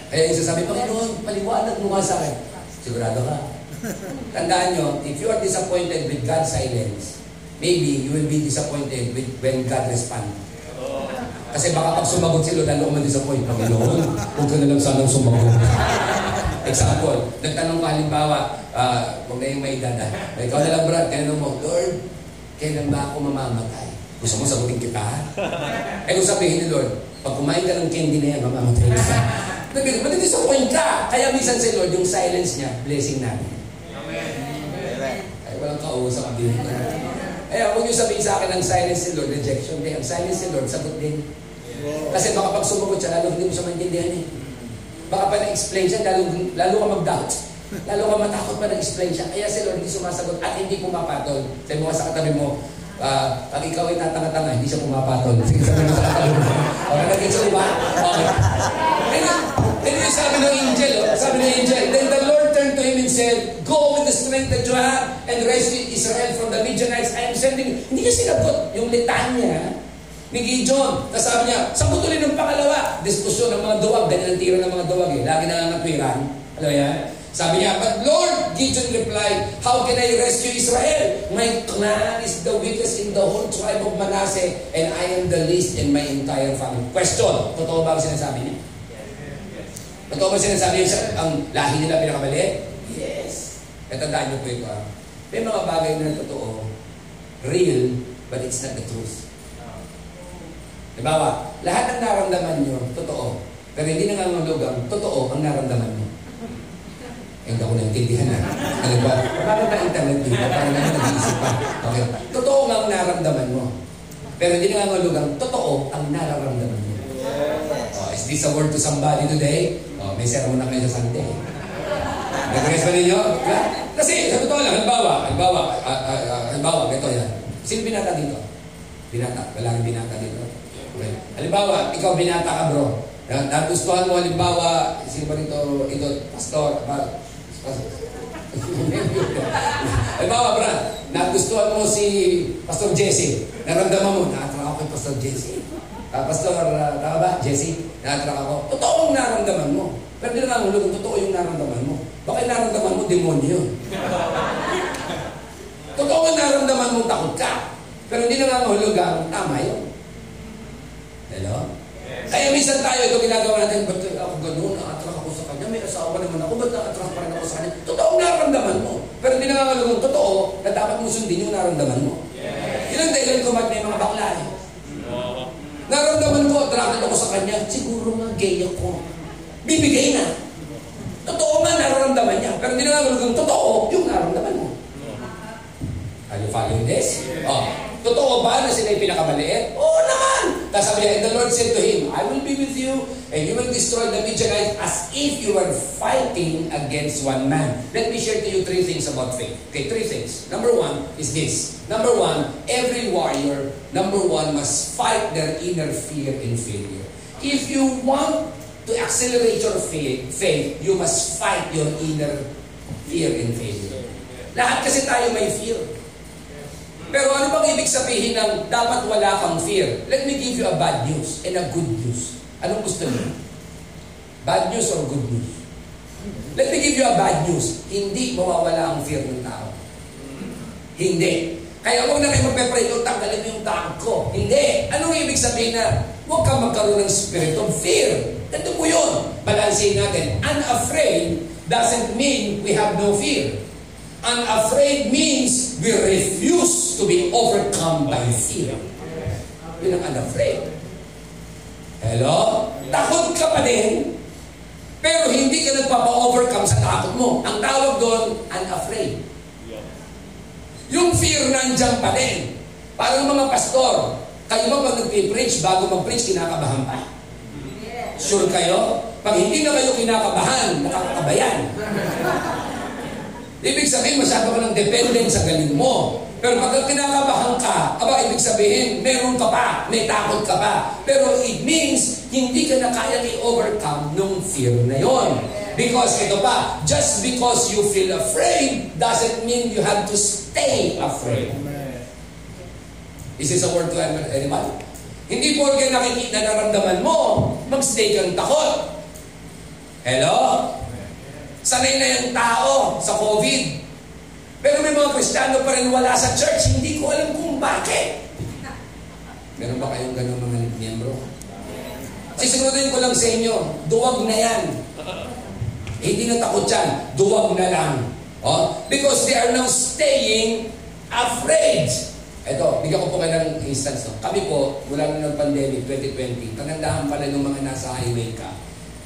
Kaya yung sasabi, Panginoon, paliwanag mo nga sa akin. Sigurado ka. Tandaan nyo, if you are disappointed with God's silence, maybe you will be disappointed with when God responds. Kasi baka pag sumagot sila, lalo ka ma-disappoint. Panginoon, huwag ka na lang sanang sumagot. Example, nagtanong ka halimbawa, uh, huwag na may dada. Ikaw na lang, Brad, kailan mo, Lord, kailan ba ako mamamatay? Gusto mo sagutin kita? eh kung sabihin ni Lord, pag kumain ka ng candy na yan, mamamatay ka. Matidisappoint ka. Kaya minsan si Lord, yung silence niya, blessing natin. Amen. Ay, walang kausap din. Eh, huwag niyo sabihin sa akin ang silence ni Lord, rejection din. Ang silence ni Lord, sagot din. Kasi baka pag sumagot siya, lalo hindi mo siya maintindihan eh. Baka pa na-explain siya, lalo, lalo ka mag-doubt. Lalo ka matakot pa na-explain siya. Kaya si Lord hindi sumasagot at hindi pumapatol. Sabi mo sa katabi mo, uh, pag ikaw ay tatanga-tanga, hindi siya pumapatol. Sige, sabi mo sa katabi mo. Okay, nag-gets ba? Okay. And yung sabi ng angel, oh, sabi ng angel, then the Lord turned to him and said, Go with the strength that you have and rescue Israel from the Midianites. I am sending Hindi niya sinagot yung litanya ni Gideon. Tapos sabi niya, sa putulin ng pangalawa, diskusyon ng mga duwag, ganyan ang tira ng mga duwag eh. Lagi nangangatwiran. Alam mo yan? Sabi niya, but Lord, Gideon replied, how can I rescue Israel? My clan is the weakest in the whole tribe of Manasseh, and I am the least in my entire family. Question, totoo ba ang sinasabi niya? Totoo ba sinasabi niya ang lahi nila pinakamaliit? Yes. Natandaan niyo po ito ah. May mga bagay na totoo, real, but it's not the truth. Dibawa, lahat ng naramdaman nyo, totoo. Pero hindi nangangulugang, totoo ang naramdaman nyo. Eh, hindi ako naintindihan na. Ano ba? Bakit na internet dito? Parang naman nag-iisip pa. Okay. Totoo nga ang naramdaman mo. Pero hindi nangangulugang, totoo ang nararamdaman mo. Oh, is this a word to somebody today? Oh, may sermon na kayo sa Sunday. Nag-guess ba ninyo? Kasi, sa totoo lang, halimbawa, halimbawa, uh, uh, uh, halimbawa, ito yan. Sino binata dito? Binata. Wala rin binata dito. Okay. Halimbawa, ikaw binata ka bro. Nagustuhan mo halimbawa, sino ba nito, ito, pastor, pa, pastor. halimbawa, bro, nagustuhan mo si Pastor Jesse. Naramdaman mo, nakatara ako kay Pastor Jesse. Uh, Pastor, uh, tama ba, Jesse? Nakatara ako. Totoo ang naramdaman mo. Pero hindi na nangulog, totoo yung naramdaman mo. Baka yung naramdaman mo, demonyo yun. totoo ang naramdaman mo, takot ka. Pero hindi na nangulog ang tama yun. Hello? Yes. Kaya minsan tayo, ito ginagawa natin, ba't ako gano'n, na-attract ako sa kanya, may asawa naman ako, ba't na-attract pa rin ako sa kanya? Totoo naramdaman mo. Pero hindi nangangalagong totoo na dapat mo sundin yung naramdaman mo. Yes. Yun ang dahilan ko ba't may mga bakla eh. Naramdaman ko, attracted ako sa kanya, siguro nga gay ako. Bibigay na. Totoo nga nararamdaman niya. Pero hindi nangangalagong totoo yung naramdaman mo. Are you following this? Oh. Totoo ba na sila yung pinakamaliit? Oo naman! Tapos sabi niya, and the Lord said to him, I will be with you, and you will destroy the Midianites as if you were fighting against one man. Let me share to you three things about faith. Okay, three things. Number one is this. Number one, every warrior, number one, must fight their inner fear and failure. If you want to accelerate your faith, faith, you must fight your inner fear and failure. Lahat kasi tayo may fear. Pero ano bang ibig sabihin ng dapat wala kang fear? Let me give you a bad news and a good news. Anong gusto niyo? Bad news or good news? Let me give you a bad news. Hindi mawawala ang fear ng tao. Hindi. Kaya huwag na kayo magpe-pray, Lord, tanggalin mo yung takot ko. Hindi. Anong ibig sabihin na huwag kang magkaroon ng spirit of fear? Ganito po yun. Balansin natin. Unafraid doesn't mean we have no fear. Unafraid means we refuse to be overcome by fear. Yun ang unafraid. Hello? Takot ka pa din, pero hindi ka nagpapa-overcome sa takot mo. Ang tawag doon, unafraid. Yung fear nandyan pa din. Parang mga pastor, kayo ba pag nag-preach, bago mag-preach, kinakabahan pa? Sure kayo? Pag hindi na kayo kinakabahan, nakakabayan. Ibig sabihin, masyado ka ng dependent sa galing mo. Pero pag kinakabahan ka, aba, ibig sabihin, meron ka pa, may takot ka pa. Pero it means, hindi ka na kaya i-overcome nung fear na yon. Because ito pa, just because you feel afraid doesn't mean you have to stay afraid. Is this a word to anyone? Hindi porke nakikita naramdaman mo, magstay kang takot. Hello? Sanay na yung tao sa COVID. Pero may mga Kristiyano pa rin wala sa church. Hindi ko alam kung bakit. Meron ba kayong ganun mga miyembro? Sisiguraduhin ko lang sa inyo, duwag na yan. Hindi na takot yan, duwag na lang. Oh? Because they are now staying afraid. Ito, bigyan ko po kayo ng instance. Kami po, mula nung pandemic 2020, tanandaan pala ng mga nasa highway ka.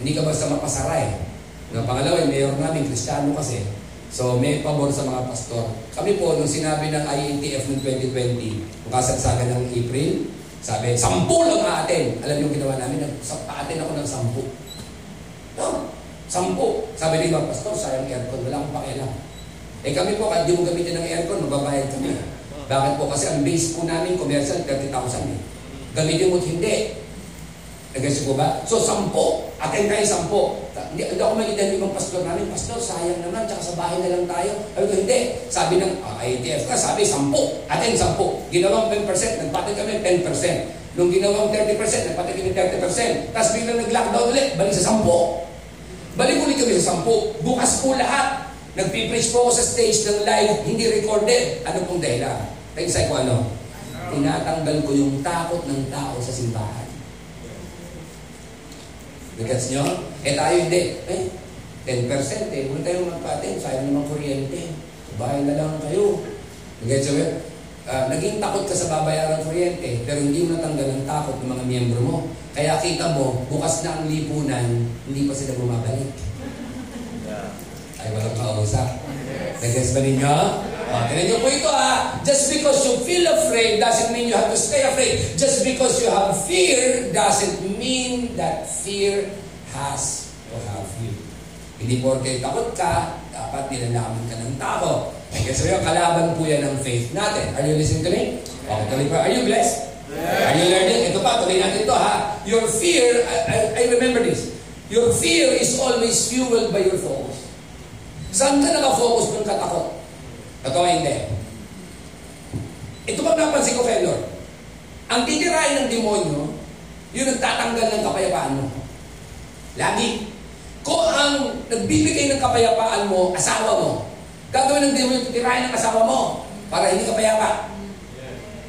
Hindi ka basta mapasaray. Ng pangalawa, yung mayor namin, kristyano kasi. So, may pabor sa mga pastor. Kami po, nung sinabi ng IATF noong 2020, kung kasagsagan ng April, sabi, sampu lang atin. Alam niyo yung ginawa namin? Paatin ako ng sampu. No, sampu. Sabi ni mga pastor, sayang aircon, wala akong pakialam. Eh kami po, kahit di mo gamitin ng aircon, mababayad kami. Bakit po? Kasi ang base po namin, commercial, 30,000 eh. Gamitin mo hindi. Nagkasi po ba? So, sampo. Atin tayo sampo. Hindi, hindi ako makita ng ibang pastor namin. Pastor, sayang naman. Tsaka sa bahay na lang tayo. Sabi ko, hindi. Sabi ng ah, ITF ka, sabi, sampo. Atin, sampo. Ginawang 10%, nagpatid kami 10%. Nung ginawang 30%, nagpatid kami 30%. Tapos biglang nag-lockdown ulit, balik sa sampo. Balik ulit kami sa sampo. Bukas po lahat. Nagpipreach po ako sa stage ng live, hindi recorded. Ano pong dahilan? Kaya ko ano? Tinatanggal ko yung takot ng tao sa simbahan. Nagets nyo? Eh tayo hindi. Eh, 10% eh. Huwag tayong magpatin. Sayang naman kuryente. Bahay na lang kayo. Nagets nyo? Uh, naging takot ka sa babayaran kuryente, pero hindi mo natanggal ang takot ng mga miyembro mo. Kaya kita mo, bukas na ang lipunan, hindi pa sila bumabalik. Yeah. Ay, walang kausap. Nagets ba ninyo? Uh, tinan niyo po ito ha. Just because you feel afraid doesn't mean you have to stay afraid. Just because you have fear doesn't mean that fear has to have you. Hindi porke takot ka, dapat nilalaman ka ng tao. Kasi yung kalaban po yan ng faith natin. Are you listening to me? Okay, tuloy pa. Are you blessed? Are you learning? Ito pa, tuloy natin ito ha. Your fear, I, I, I remember this. Your fear is always fueled by your focus. Saan ka nakafocus ng katakot? Totoo hindi. Ito pag napansin ko Lord, ang titirahin ng demonyo, yun nagtatanggal ng kapayapaan mo. Lagi. Kung ang nagbibigay ng kapayapaan mo, asawa mo, gagawin ng demonyo, titirahin ng asawa mo para hindi kapayapa.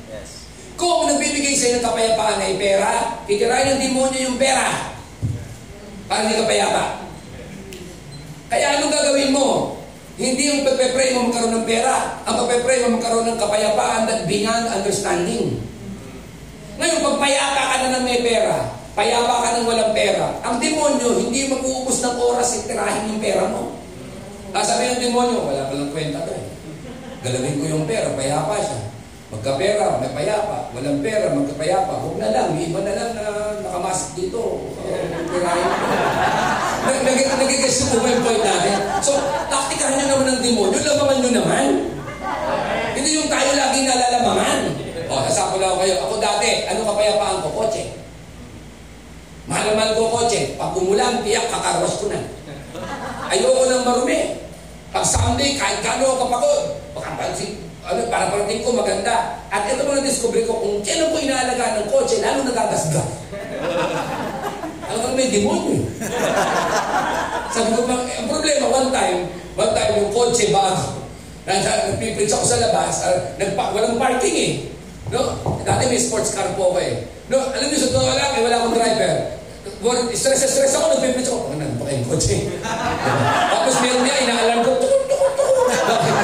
Yes. Kung nagbibigay sa'yo ng kapayapaan ay pera, titirahin ng demonyo yung pera para hindi kapayapa. Kaya anong gagawin mo? Hindi yung pagpe-pray mo magkaroon ng pera. Ang pagpe-pray mo magkaroon ng kapayapaan that beyond understanding. Ngayon, pag payapa ka na ng may pera, payapa ka ng walang pera, ang demonyo, hindi mag-uubos ng oras itirahin yung pera mo. Sabi ng demonyo, wala palang kwenta eh. Galawin ko yung pera, payapa siya. Magkapera, may payapa. Walang pera, magkapayapa. Huwag na lang, may iba na lang na nakamasok dito. Pirahin ko. Nagigis ko yung point natin. So, taktikahan nyo naman ng demonyo, lamangan nyo naman. Hindi yung tayo lagi nalalamangan. O, oh, nasapo lang kayo. Ako dati, ano kapayapaan ko? Kotse. Mahal na mahal ko kotse. Pag umulan, tiyak, kakarwas ko na. Ayoko nang marumi. Pag Sunday, kahit gano'n ako kapagod, si ano, para parating ko maganda. At ito mo na-discover ko, kung kailan ko inaalaga ng kotse, lalo nagagasga. Alam mo, may demonyo. Sabi ko, ang problema, one time, one time yung kotse bago. Nagpiprints ako sa labas, uh, nagpa, walang parking eh. No? Dati may sports car po ako eh. No, alam niyo, sa totoo lang, eh, wala akong driver. Stress, stress ako, nagpiprints ako. Ano, baka yung kotse. Tapos meron niya, inaalam ko,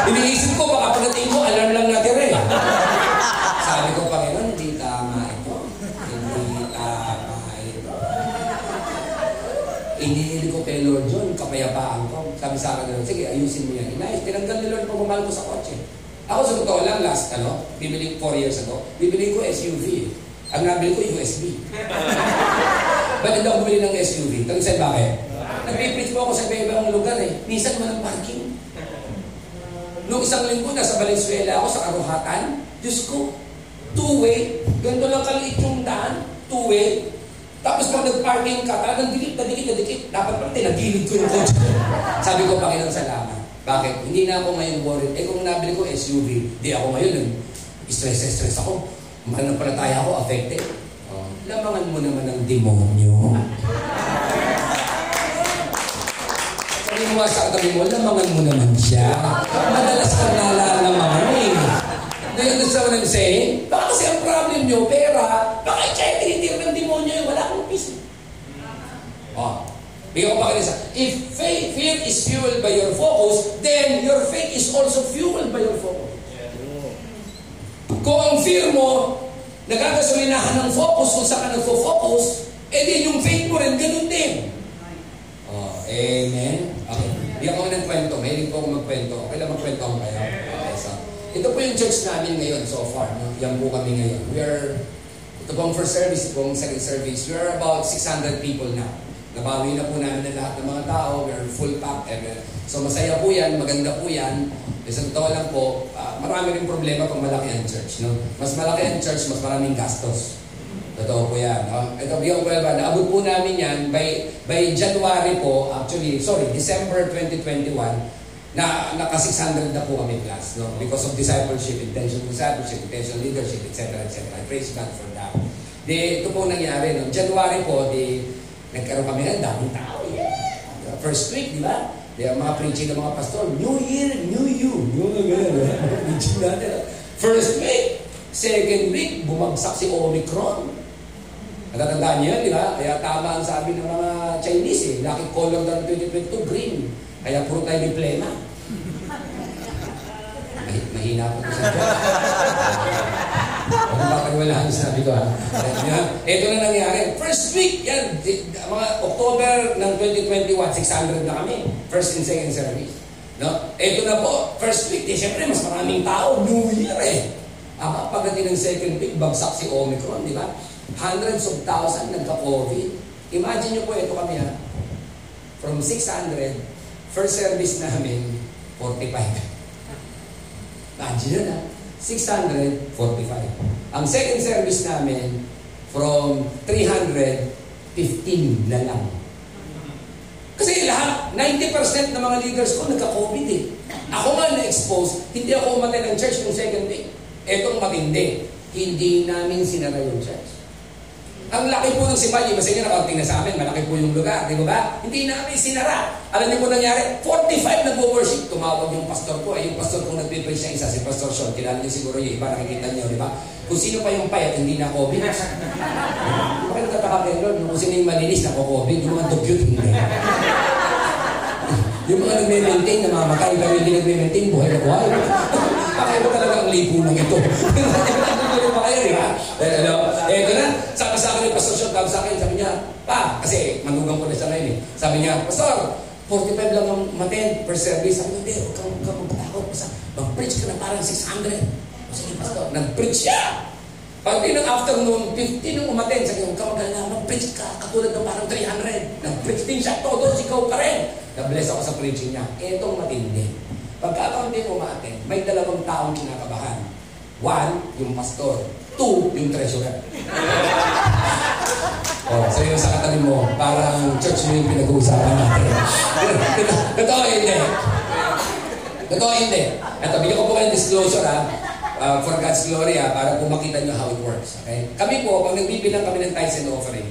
Iniisip ko, baka pagdating ko, alam lang natira eh. Lord John, kapayapaan ko. Sabi sa akin, sige, ayusin mo yan. Inayos, tinanggal ni Lord pagmamahal ko sa kotse. Ako sa totoo lang, last, ano, bibili ko 4 years ago, bibili ko SUV. Ang nabili ko, USB. Ba't hindi ako bumili ng SUV? Tanong sa'yo, bakit? Nagpipreach po ako sa iba-ibang lugar eh. Minsan walang parking. Noong isang linggo, nasa Valenzuela ako sa Karuhatan. Diyos ko, two-way. Ganito lang kaliit yung daan. Two-way. Tapos pag nag-parking ka, talagang dikit na dikit na dikit. Dapat pala tinagilid ko yung kotse. Sabi ko, Panginoon, salamat. Bakit? Hindi na ako ngayon worried. Eh kung nabili ko SUV, di ako ngayon stress-stress ako. Mahal na pala tayo ako, affected. Oh, lamangan mo naman ng demonyo. Sabi mo sa katabi mo, lamangan mo naman siya. Madalas kang nalalamangan eh. Do you understand what I'm saying? Baka kasi ang problem nyo, pera, baka siya tinitir ng demonyo yung wala akong piso. Oh. Bigyan ko pa kanisa. If faith, fear is fueled by your focus, then your faith is also fueled by your focus. Kung ang fear mo, nagagasolinahan ng focus kung saan ka nagfo-focus, eh di yung faith mo rin, ganun din. Oh, amen. Okay. Hindi ako nagkwento. Mahilig po ako magkwento. Okay lang magkwento ako kayo. Okay, so. Ito po yung church namin ngayon so far. No? Yan po kami ngayon. We are, ito pong first service, ito pong second service. We are about 600 people now. Nabawi na po namin ng lahat ng mga tao. We are full pack. So masaya po yan, maganda po yan. Sa totoo lang po, uh, marami rin problema pag malaki ang church. No? Mas malaki ang church, mas maraming gastos. Totoo po yan. No? Ito, ko ba, naabot po namin yan by, by January po, actually, sorry, December 2021, na naka 600 na po kami class. No? Because of discipleship, intention discipleship, intention leadership, etc. etc. I praise God for that. Di, ito po nangyari. No? January po, di, nagkaroon kami ng daming tao. Yeah. First week, di ba? Di, ang mga preaching ng mga pastor, New Year, New You. New Year, preaching natin. First week, second week, bumagsak si Omicron. Natatandaan niyo yan, di ba? Kaya tama ang sabi ng mga Chinese eh. Lucky color ng 2022, green. Kaya puro tayo diplema. May, mahina po sa Huwag mapaniwalaan sabi ko ha. Ito na nangyari. First week, yan. Mga October ng 2021, 600 na kami. First and second service. No? Ito na po, first week, eh, siyempre mas maraming tao, New Year eh. Ama, pagdating ng second week, bagsak si Omicron, di ba? Hundreds of thousands nagka-COVID. Imagine nyo po, ito kami ha. From 600, first service namin, 45. Imagine ha. 600, 45. Ang second service namin, from 300, 15 na lang. Kasi lahat, 90% ng mga leaders ko nagka-COVID eh. Ako nga na-expose, hindi ako umatay ng church nung second day. Etong matindi, hindi namin sinara yung church. Ang laki po ng simbahan, iba sa inyo nakaunting na sa amin, malaki po yung lugar, di ba Hindi namin sinara. Alam niyo po nangyari, 45 nagwo-worship. Tumawag yung pastor ko, ay yung pastor kong nagpipreach siya isa, si Pastor Sean. Kilala niyo siguro yung iba, nakikita niyo, di ba? Kung sino pa yung payat, hindi na COVID. Bakit nagtataka kayo, Lord? Kung sino yung malinis, na COVID. Yung mga dugyot, hindi. yung mga nagme-maintain, namamatay, pero hindi nagme-maintain, buhay na buhay. Bakit ba talaga ang lipunan ito? Pa kayo, di ba? Ano? Eh, ito na, sabi sa akin yung pastor Sean, tawag sa akin, sabi niya, pa, kasi manugang ko na siya ngayon eh. Sabi niya, Pastor, 45 lang ang maten per service. Sabi niya, hindi, huwag kang, huwag kang magpatakot. Basta, mag-preach ka na parang 600. Sige, Pastor, nag-preach siya. Pag ng afternoon, 50 nung umaten, sabi ko, kamagal na, mag-preach ka, katulad ng parang 300. Nag-preach din siya, todo, ikaw pa rin. Na-bless ako sa preaching niya. Etong matindi. Pagkakaunti umaten, may dalawang taong kinakabahan. One, yung pastor. Two, yung treasurer. oh, so yun sa katabi mo, parang church mo yung pinag-uusapan natin. Totoo hindi. Totoo hindi. Ito, bigyan ko po kayo disclosure ha. Uh, for God's glory ha, para po makita nyo how it works. Okay? Kami po, pag nagbibilang kami ng tithes and offering,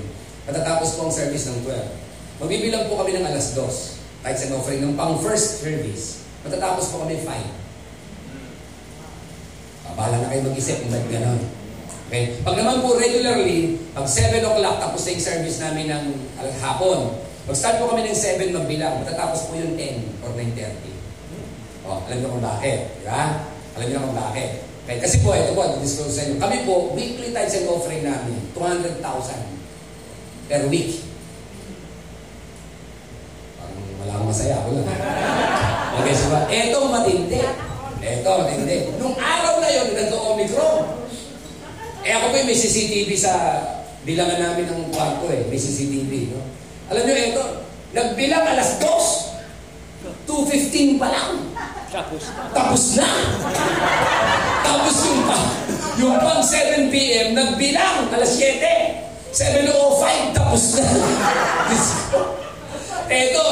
matatapos po ang service ng 12. Magbibilang po kami ng alas 2, tithes and offering, ng pang first service. Matatapos po kami 5. Bahala na kayo mag-isip kung ba't ganon. Okay? Pag naman po regularly, pag 7 o'clock tapos na yung service namin ng hapon, mag-start po kami ng 7 magbilang, matatapos po yung 10 or 9.30. Oh, alam niyo kung bakit. Di ba? Alam niyo kung bakit. Okay, kasi po, ito po, disclose sa inyo. Kami po, weekly tithes and offering namin, 200,000 per week. Parang wala akong masaya. Wala. Okay, so ba? Ito matindi. Ito matindi. Nung araw na yun, nag-omicron. Eh ako po may CCTV sa bilangan namin ng kwarto eh. May CCTV. No? Alam niyo, ito, nagbilang alas 2. 2.15 pa lang. Tapos na. Tapos na. Tapos yung pa, yung pang 7 p.m. nagbilang alas 7. 7.05 tapos na. Eto,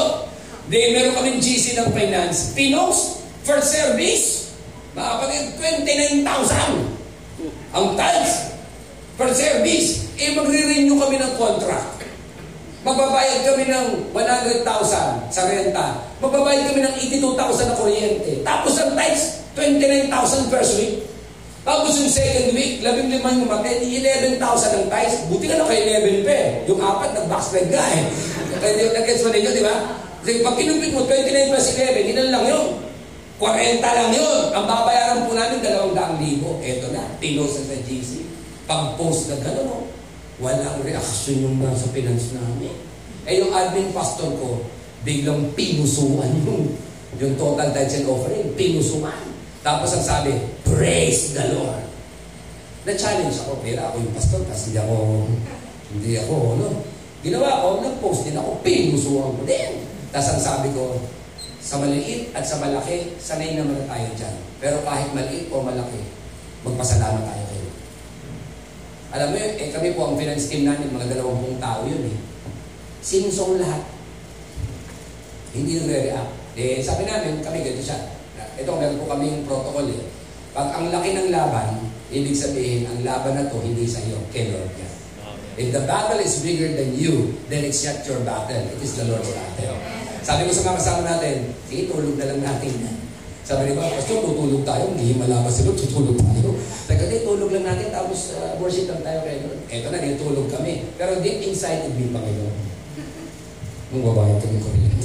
di meron kaming GC ng finance. Pinos, first service, makapagin 29,000. Ang tithes, per service, eh magre-renew kami ng contract. Magbabayad kami ng 100,000 sa renta. Magbabayad kami ng 82,000 na kuryente. Tapos ang tithes, 29,000 per week. Tapos yung second week, labing limang yung matay, 11,000 ang tithes. Buti na kay 11 pa eh. Yung apat, nag-backslide ka eh. Nag-gets mo ninyo, di ba? Kasi pag kinumpit mo, 29 plus 11, ilan lang yun? 40 lang yun. Ang babayaran po namin, 200,000. Eto na, tinosa sa GC. Pag-post na gano'n, oh, walang reaksyon yung nasa finance namin. Eh yung admin pastor ko, biglang pinusuan yung, yung total tithes and offering. Pinusuan. Tapos ang sabi, praise the Lord. Na-challenge ako, pero ako yung pastor, kasi hindi ako, hindi ako, ano. Ginawa ko, nag-post din ako, pinusuan ko din. Tapos ang sabi ko, sa maliit at sa malaki, sanay naman na tayo dyan. Pero kahit maliit o malaki, magpasalamat tayo kayo. Alam mo yun, eh kami po ang finance team namin, mga dalawampung tao yun eh. Sinsong lahat. Hindi nagre-react. Eh, sabi namin, kami ganito siya. Ito, meron po kami yung protocol eh. Pag ang laki ng laban, ibig sabihin, ang laban na to hindi sa iyo, kay Lord yan. If the battle is bigger than you, then it's not your battle. It is the Lord's battle. Sabi ko sa mga kasama natin, sige, tulog na lang natin. Sabi ni ba, Pastor, tutulog tayo, hindi malabas sila, tutulog tayo. Sabi ko, tulog lang natin, tapos uh, worship lang tayo kay Lord. Eto na, tulog kami. Pero deep inside, hindi Panginoon. Nung babae kami ko rin.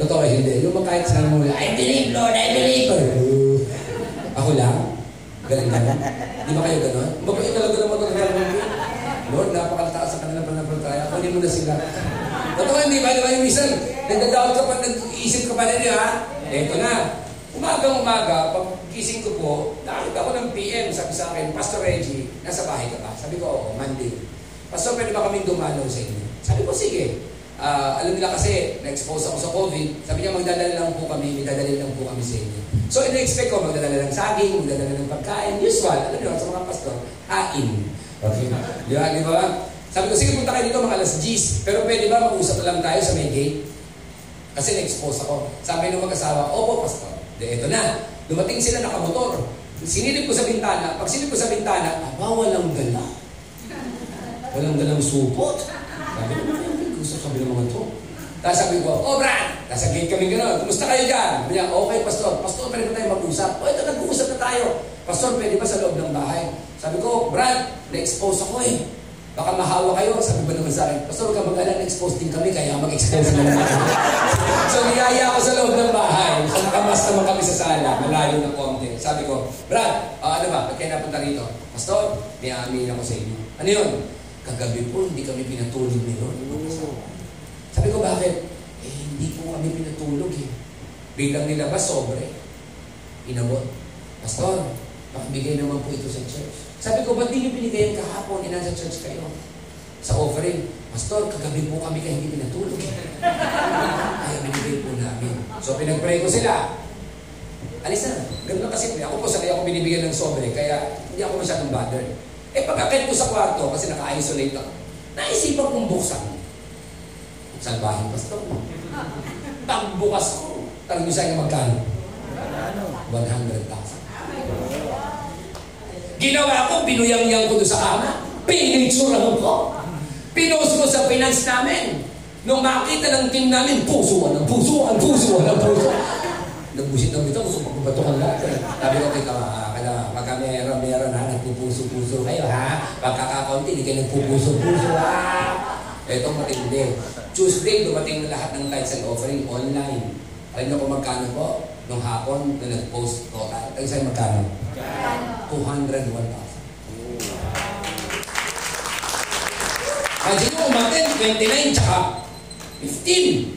Totoo hindi. Yung mga kahit saan mo, I believe, Lord, I believe. Uh, ako lang? Galing ka Di ba kayo ganon? Mabait talaga naman ito ng Lord, napakataas sa kanilang pananampalataya. Kunin mo na sila. Totoo hindi ba? Di ba yung minsan, nagdadawat ka pa, nag-iisip ka pa rin ha? Eto na. Umagang umaga, pag gising ko po, nakita ko ng PM, sabi sa akin, Pastor Reggie, nasa bahay ka pa? Sabi ko, oo, Monday. Pastor, pwede ba kaming dumalaw sa inyo? Sabi ko, sige. Uh, alam nila kasi, na-expose ako sa COVID, sabi niya, magdadala lang po kami, magdadala lang po kami sa inyo. So, ina-expect ko, magdadala ng saging, magdadala ng pagkain, usual, alam niyo, sa mga pastor, hain. Okay. Di ba? Di ba? Sabi ko, sige, punta kayo dito mga alas 10. Pero pwede ba mag-usap lang tayo sa may gate? Kasi na-expose ako. Sabi ng mag-asawa, opo, pastor. De, eto na. Dumating sila nakamotor. Sinilip ko sa bintana. Pag sinilip ko sa bintana, aba, walang dala. Walang dalang supot. Sabi ko, ano gusto sabi ng mga to? Tapos sabi ko, oh Brad, nasa gate kami gano'n. Kumusta kayo dyan? Sabi okay, pastor. Pastor, pwede ba tayo mag-usap? O, ito, nag-uusap na tayo. Pastor, pwede ba sa loob ng bahay? Sabi ko, Brad, na-expose ako eh. Baka mahawa kayo. Sabi ba naman sa akin, Pastor, huwag ka mag-alala, expose din kami, kaya mag-expose naman kami. so, niyaya ako sa loob ng bahay. So, nakamas naman kami sa sala, malayo na konti. Sabi ko, Brad, uh, ano ba, ba't kayo napunta rito? Pastor, may amin ako sa inyo. Ano yun? Kagabi po, hindi kami pinatulog ni Lord. Sabi ko, bakit? Eh, hindi po kami pinatulog eh. Bilang nilabas, sobre. Inabot. Pastor, Makibigay naman po ito sa church. Sabi ko, ba't di nyo binigay kahapon? Eh, nasa church kayo. Sa offering. Pastor, kagabi po kami kaya hindi pinatulog. Kaya binigay po namin. So, pinag-pray ko sila. Alis na. Ganun lang kasi. Ako po, sanay ako binibigyan ng sobre. Kaya hindi ako masyadong bothered. Eh, pag akit ko sa kwarto, kasi naka-isolate ako, naisipan kong buksan. Salbahin, pastor. Pagbukas ko, tanong nyo sa'yo magkano? 100,000. Ginawa ko, binuyang-yang ko doon sa kama. Pinicturean ko. Pinost ko sa finance namin. Nung makita ng team namin, puso ng puso, ang puso, ang puso. Nagbusit ng bito, gusto magpapatukan lahat. Eh. Sabi ko, kita, uh, kada, pagka meron, meron ha, nagpupuso-puso kayo ha. Pagkakakunti, hindi kayo nagpupuso-puso ha. Ito matindi. Tuesday, dumating na lahat ng tithes and offering online. Alam niyo kung magkano po? Nung hapon, na nag-post total. Tayo sa'yo magkano? 201,000. Imagine nyo, umatin, 29 tsaka 15.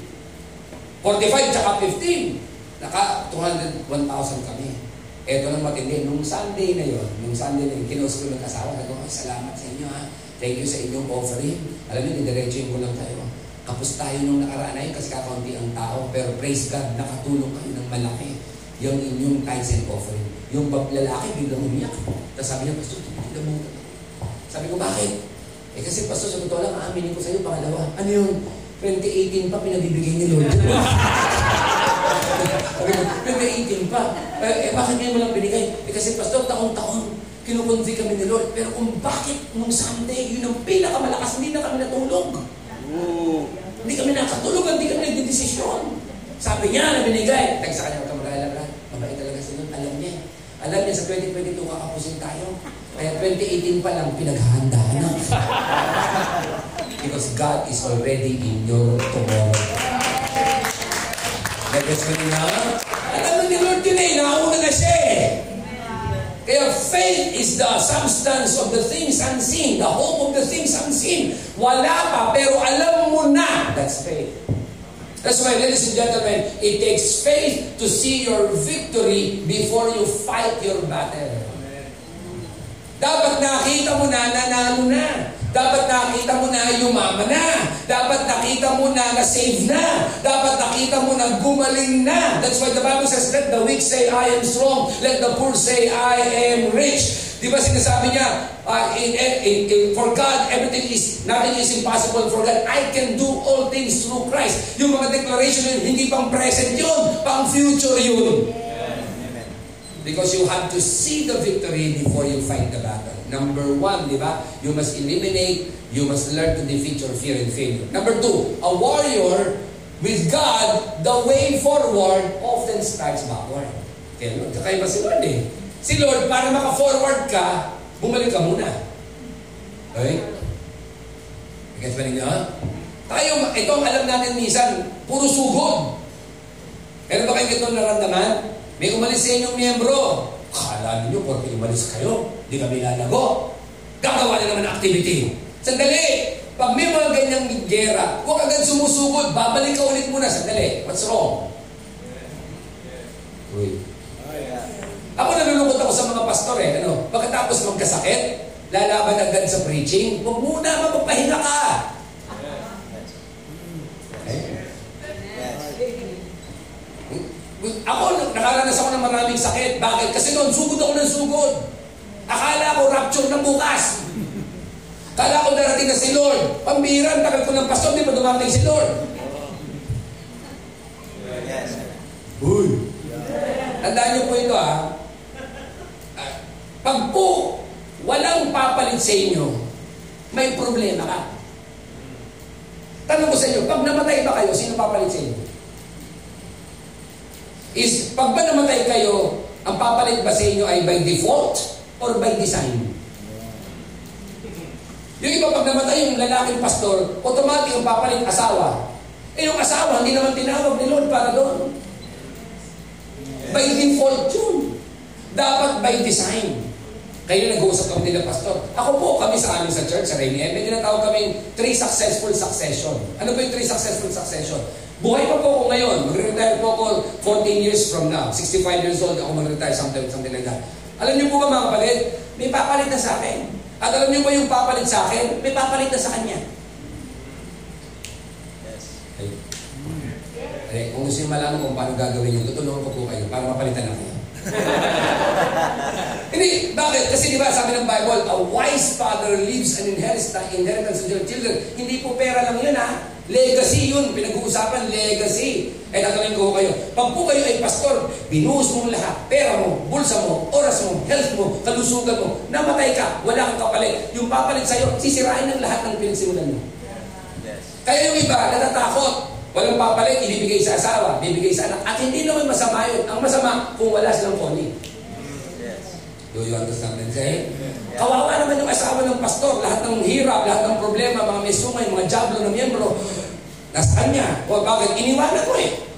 45 tsaka 15. Naka 201,000 kami. Ito nang matindi. Nung Sunday na yon, nung Sunday na yun, kinos ko ng kasawa. Sabi ko, salamat sa inyo ha. Thank you sa inyong offering. Alam niyo, didiretsuhin ko lang tayo. Kapos tayo nung nakaraan na yun kasi kakaunti ang tao. Pero praise God, nakatulong kayo ng malaki. Yung inyong tithes and offering. Yung lalaki biglang umiyak. Tapos sabi niya, Pastor, tignan mo. Sabi ko, bakit? Eh kasi pastor, sa totoo lang, aaminin ko sa iyo, pangalawa. Ano yun? 2018 pa, pinabibigay ni Lord. 2018 pa. Eh, eh bakit ngayon mo lang binigay? Eh kasi pastor, taon-taon, kinukunti kami ni Lord. Pero kung bakit nung Sunday, yun ang pinakamalakas, hindi na kami natulog. Ooh. Hindi kami nakatulog, hindi kami nagdidesisyon. Sabi niya na binigay. Tag sa kanya, huwag ka. Mabait talaga si Lord. Alam niya. Alam niya sa 2022 kakapusin tayo. Kaya 2018 pa lang pinaghahandaan na. Because God is already in your tomorrow. Nagets mo na? Alam mo ni Lord yun eh, nauna na siya eh. Kaya faith is the substance of the things unseen, the hope of the things unseen. Wala pa, pero alam mo na. That's faith. That's why, ladies and gentlemen, it takes faith to see your victory before you fight your battle. Dapat nakita mo na nanalo na. Dapat nakita mo na yumaman na. Dapat nakita mo na na-save na. Dapat nakita mo na gumaling na. That's why the Bible says, let the weak say, I am strong. Let the poor say, I am rich. Di ba sinasabi niya, uh, in, in, in, for God, everything is, nothing is impossible for God. I can do all things through Christ. Yung mga declaration yun, hindi pang present yun, pang future yun. Because you have to see the victory before you fight the battle. Number one, di ba? You must eliminate, you must learn to defeat your fear and failure. Number two, a warrior with God, the way forward often starts backward. Kaya Lord, kakaiba si Lord eh. Si Lord, para maka-forward ka, bumalik ka muna. Okay? Gets ba ninyo? Tayo, ito ang alam natin minsan, puro sugod. Meron ba kayo itong naramdaman? May umalis sa inyong miyembro. Kala ninyo, porque umalis kayo, di kami lalago. Gagawa na naman activity. Sandali! Pag may mga ganyang gera, huwag agad sumusugod, babalik ka ulit muna. Sandali, what's wrong? Uy. Ako nalulungkot ako sa mga pastor eh. Ano, pagkatapos magkasakit, lalaban agad sa preaching, huwag muna magpapahinga ka. Ako, nakaranas ako ng maraming sakit. Bakit? Kasi noon, sugod ako ng sugod. Akala ko rapture ng bukas. Akala ko darating na si Lord. Pambiran, tagal ko ng pastor, di pa dumating si Lord. Yes. Uy. Tandaan niyo po ito ha. Ah, pag po walang papalit sa inyo, may problema ka. Tanong ko sa inyo, pag namatay ba kayo, sino papalit sa inyo? is pag ba namatay kayo, ang papalit ba sa inyo ay by default or by design? Yung iba pag namatay yung lalaking pastor, automatic ang papalit asawa. Eh yung asawa, hindi naman tinawag ni Lord para doon. By default yun. Dapat by design. Kayo nag-uusap kami nila, Pastor. Ako po, kami sa amin sa church, sa Remy, may tinatawag kami three successful succession. Ano ba yung three successful succession? Buhay pa po ako ngayon. Mag-retire po ako 14 years from now. 65 years old ako mag-retire, something, something like that. Alam niyo po ba mga kapatid? May papalit na sa akin. At alam niyo ba yung papalit sa akin? May papalit na sa kanya. Yes. Ay. Ay, kung gusto niyo malaman kung paano gagawin yun, tutulungan ko po kayo para mapalitan na kayo. Hindi, bakit? Kasi di ba sabi ng Bible, a wise father leaves an inheritance, inheritance to their children. Hindi po pera lang yun ha. Legacy yun. Pinag-uusapan, legacy. Eh, tatanungin ko kayo, pag po kayo ay pastor, binuhos mo lahat, pera mo, bulsa mo, oras mo, health mo, kalusugan mo, namatay ka, wala kang kapalit. Yung papalit sa'yo, sisirain ng lahat ng pinagsimulan mo. Yes. Kaya yung iba, natatakot. Walang papalit, ibibigay sa asawa, bibigay sa anak. At hindi naman masama yun. Ang masama, kung wala silang phone. Do you understand what I'm saying? Kawawa naman yung asawa ng pastor. Lahat ng hirap, lahat ng problema, mga may mga jablo na miyembro, nasa kanya. O bakit? Iniwanan mo eh.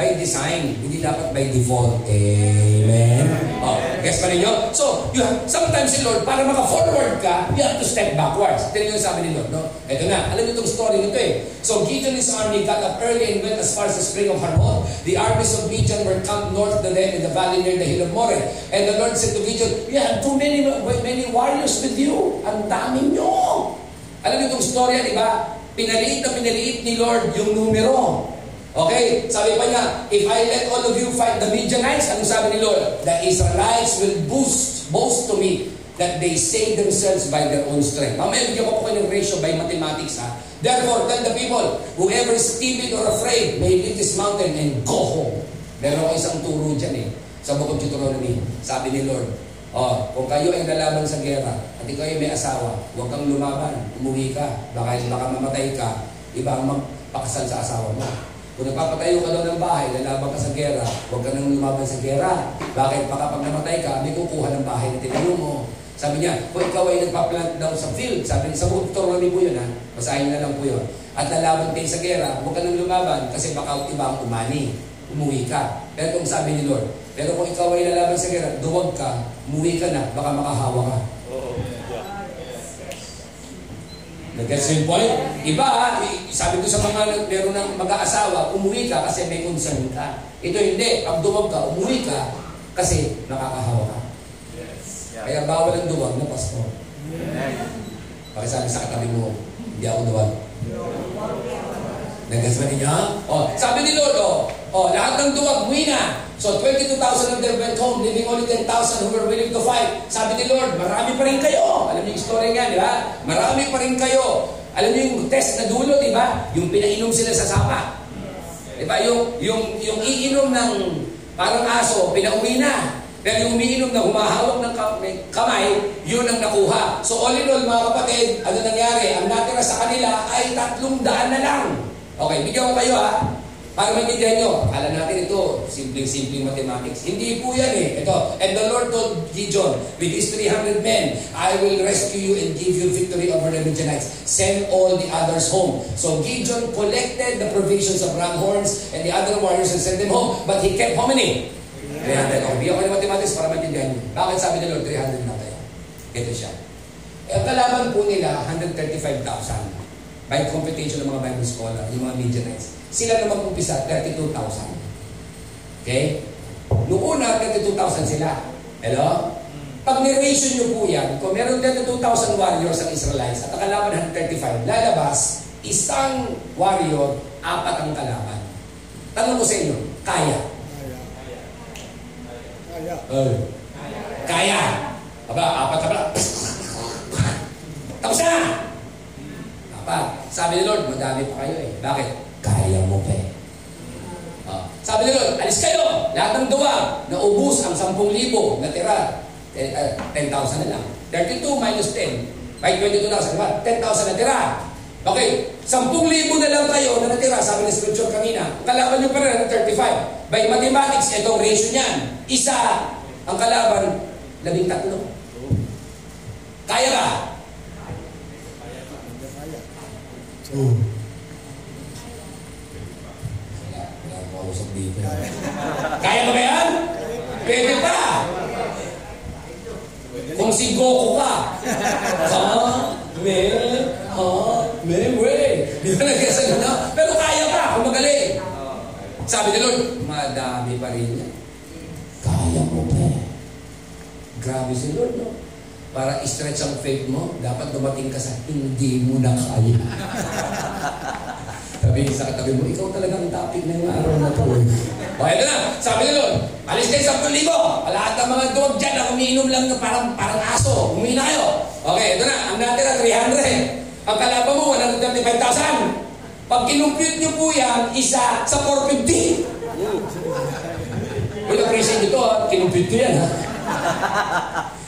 By design, hindi dapat by default. Amen? Oh, guess pa ninyo? So, you have, sometimes si Lord, para maka-forward ka, you have to step backwards. Tignan yung sabi ni Lord, no? Ito na, alam niyo itong story nito eh. So, Gideon his army got up early and went as far as the spring of Harmon. The armies of Midian were camped north of them in the valley near the hill of More. And the Lord said to Gideon, You have too many, many warriors with you. Ang dami nyo. Alam niyo itong story, di ba? Pinaliit na pinaliit ni Lord yung numero. Okay? Sabi pa niya, if I let all of you fight the Midianites, anong sabi ni Lord? The Israelites will boost, boast to me that they save themselves by their own strength. Mamaya, bigyan ko po kayo ng ratio by mathematics, ha? Therefore, tell the people, whoever is timid or afraid, may leave this mountain and go home. Meron ko isang turo dyan, eh. Sa Book of Deuteronomy, sabi ni Lord, Oh, kung kayo ay nalaban sa gera at ikaw ay may asawa, huwag kang lumaban, umuwi ka, baka, baka mamatay ka, iba ang magpakasal sa asawa mo. Kung nagpapatayo ka daw ng bahay, lalaban ka sa gera, huwag ka nang lumaban sa gera. Bakit? Baka pag namatay ka, may kukuha ng bahay na tinayo mo. Sabi niya, kung ikaw ay nagpa-plant daw sa field, sabi niya, sa Deuteronomy po yun ha, basahin na lang po yun. At lalaban kayo sa gera, huwag ka nang lumaban kasi baka iba ang umani. Umuwi ka. Pero kung sabi ni Lord, pero kung ikaw ay lalaban sa gera, duwag ka, umuwi ka na, baka makahawa ka. Nag-gets yung point? Iba, sabi ko sa mga meron ng mag-aasawa, umuwi ka kasi may concern ka. Ito hindi, pag duwag ka, umuwi ka kasi nakakahawa ka. Yes. Yeah. Kaya bawal ang duwag na pastor. Yes. Pakisabi sa katabi mo, hindi ako duwag. Ba ninyo? Oh, sabi ni Lord, oh, oh, lahat ng duwag, umuwi na. So 22,000 of them went home, leaving only 10,000 who were willing to fight. Sabi ni Lord, marami pa rin kayo. Alam niyo yung story nga, di ba? Marami pa rin kayo. Alam niyo yung test na dulo, di ba? Yung pinainom sila sa sapa. Di ba? Yung, yung, yung iinom ng parang aso, pinauwi na. Pero yung umiinom na humahawak ng kamay, yun ang nakuha. So all in all, mga kapatid, ano nangyari? Ang natira sa kanila ay tatlong daan na lang. Okay, bigyan ko kayo ha. Para maintindihan nyo, alam natin ito, simpleng-simpleng mathematics. Hindi po yan eh. Ito, and the Lord told Gideon, with his 300 men, I will rescue you and give you victory over the Midianites. Send all the others home. So Gideon collected the provisions of ram horns and the other warriors and sent them home. But he kept how many? 300. Okay, bigyan ko ng mathematics para maintindihan nyo. Bakit sabi ni Lord, 300 na tayo? Ito siya. E, ang kalaban po nila, 135,000 by computation ng mga Bible scholar, yung mga Midianites. Sila na mag-umpisa, 32,000. Okay? Noong una, 32,000 sila. Hello? Pag ni-ratio nyo po yan, kung meron 32,000 warriors ang Israelites at ang kalaban 135, lalabas, isang warrior, apat ang kalaban. Tanong ko sa inyo, kaya? Kaya. Kaya. Kaya. Aba, apat na pala. Tapos na! Apat. Sabi ni Lord, madami pa kayo eh. Bakit? kaya mo pa eh. Uh, sabi ni Lord, alis kayo! Lahat ng duwag, naubos ang 10,000 natira. 10,000 eh, uh, na lang. 32 minus 10. By 22,000, diba? 10,000 natira. Okay, 10,000 na lang kayo na natira, sabi ni Scripture kanina. Kalaban nyo pa rin 35. By mathematics, itong ratio niyan. Isa, ang kalaban, labing tatlo. Kaya ka? Kaya ka. Dito. Kaya mo ba yan? Pwede pa. Kung si Goku ka. Ha? Me? Ha? Me? We? Di ba nagkasa na? Pero kaya pa kung magaling. Sabi ni Lord, madami pa rin yan. Kaya mo pa. Grabe si Lord, no? Para stretch ang faith mo, dapat dumating ka sa hindi mo na kaya. Sabi sa katabi mo, ikaw talaga ang topic ng araw na to. Eh. O, ito na. Sabi ni Lord, alis kayo sa 10,000. Lahat ng mga dog dyan na umiinom lang na parang, parang aso. Umina kayo. Okay, ito na. Ang natin na 300. Ang kalaban mo, 135,000. Pag kinumpute nyo po yan, isa sa 450. Wala appreciate nyo to, ha? Kinumpute ko yan, ha?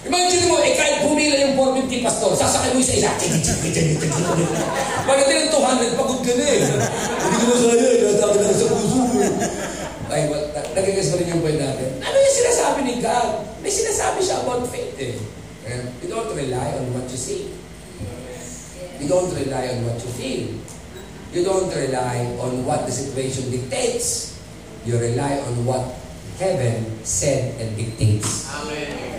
Imagine mo, eh kahit pumila yung 450 pastor, sasakay mo isa isa. Pagdating ng 200, pagod ka na eh. Hindi ko na kaya, natakot ako sa puso ay, well, nagagas pa rin yung point natin. Ano yung sinasabi ni God? May sinasabi siya about faith eh. You don't rely on what you see. You don't rely on what you feel. You don't rely on what the situation dictates. You rely on what heaven said and dictates. Amen.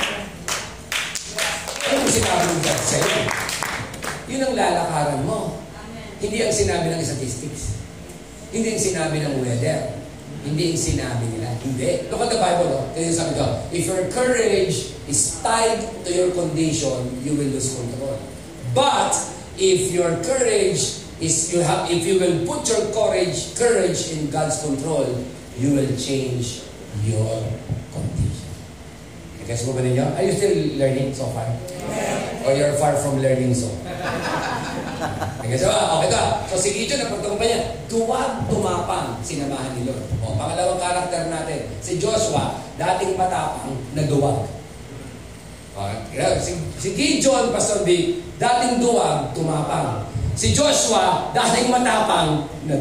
Ano yung sinabi ng God sa'yo? Yun ang lalakaran mo. Hindi ang sinabi ng statistics. Hindi ang sinabi ng weather. Hindi yung sinabi nila. Hindi. Look at the Bible. No? Kaya sabi ko, if your courage is tied to your condition, you will lose control. But, if your courage is, you have, if you will put your courage, courage in God's control, you will change your condition. Guess mo ba ninyo? Are you still learning so far? Or you're far from learning so? Kasi ba, okay ka. So si Gideon, napagtagumpay niya, duwag tumapang, sinamahan ni Lord. O, pangalawang karakter natin, si Joshua, dating matapang na duwag. Okay. Si, si Gideon, Pastor B, dating duwag, tumapang. Si Joshua, dating matapang na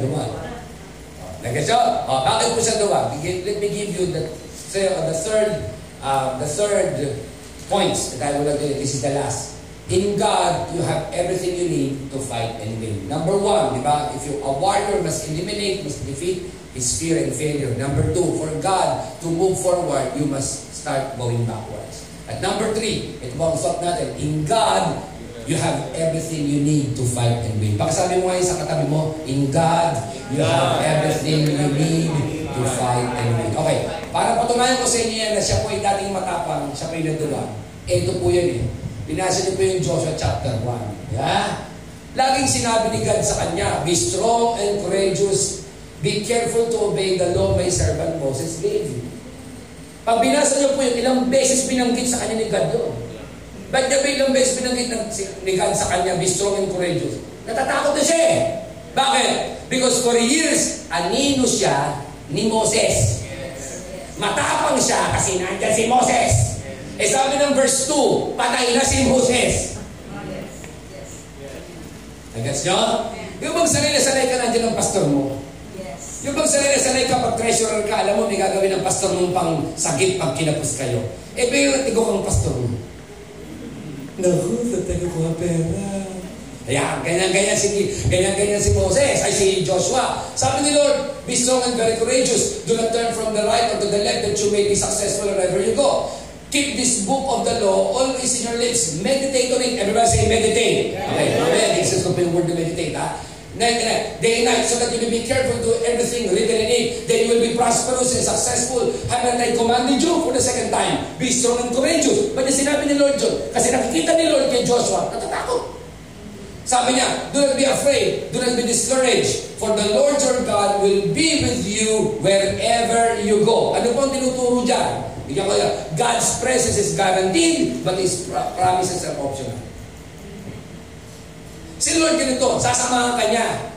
Okay, so, oh, bakit po siya duwag? Let me give you the, the third uh, the third points that I will do. This is the last. In God, you have everything you need to fight and win. Number one, di ba? If you, a warrior must eliminate, must defeat his fear and failure. Number two, for God to move forward, you must start going backwards. At number three, ito po ang thought natin, in God, you have everything you need to fight and win. Pakasabi mo ngayon sa katabi mo, in God, you have everything you need to fight and win. Okay, para patunayan ko sa inyo yan na siya po ay dating matapang, siya po ay nadulang. Ito po yan eh. Binasa niyo po yung Joshua chapter 1. Yeah? Laging sinabi ni God sa kanya, Be strong and courageous. Be careful to obey the law my servant Moses gave you. Pag binasa niyo po yung ilang beses binanggit sa kanya ni God doon. Niya ba ilang beses binanggit ni God sa kanya, Be strong and courageous? Natatakot na siya eh. Bakit? Because for years, anino siya ni Moses. Matapang siya kasi nandyan si Moses. Eh sabi ng verse 2, patay na si Moses. Nagets nyo? Yung bang sanay na sanay ka nandiyan ng pastor mo? Yes. Yung bang sanay na sanay ka pag treasurer ka, alam mo, may gagawin ng pastor mong pang sagip pag kinapos kayo. Eh, pero tigo kang pastor mo. Naku, tatago ko ang pera. Ayan, ganyan-ganyan si, ganyan-ganyan si Moses, ay si Joshua. Sabi ni Lord, be strong and very courageous. Do not turn from the right or to the left that you may be successful wherever you go. Keep this book of the law always in your lips. Meditate on it. Everybody say meditate. Okay, amen. This is the word to meditate, ha? Night and night, day and night, so that you will be careful to everything written in it. Then you will be prosperous and successful. Haven't I commanded you for the second time? Be strong and courageous. But yung sinabi ni Lord John, kasi nakikita ni Lord kay Joshua, natatakot. Sabi niya, do not be afraid, do not be discouraged, for the Lord your God will be with you wherever you go. Ano po ang tinuturo dyan? Bigyan ko yan. God's presence is guaranteed, but His promises are optional. Si Lord ganito, sasamahan ka niya.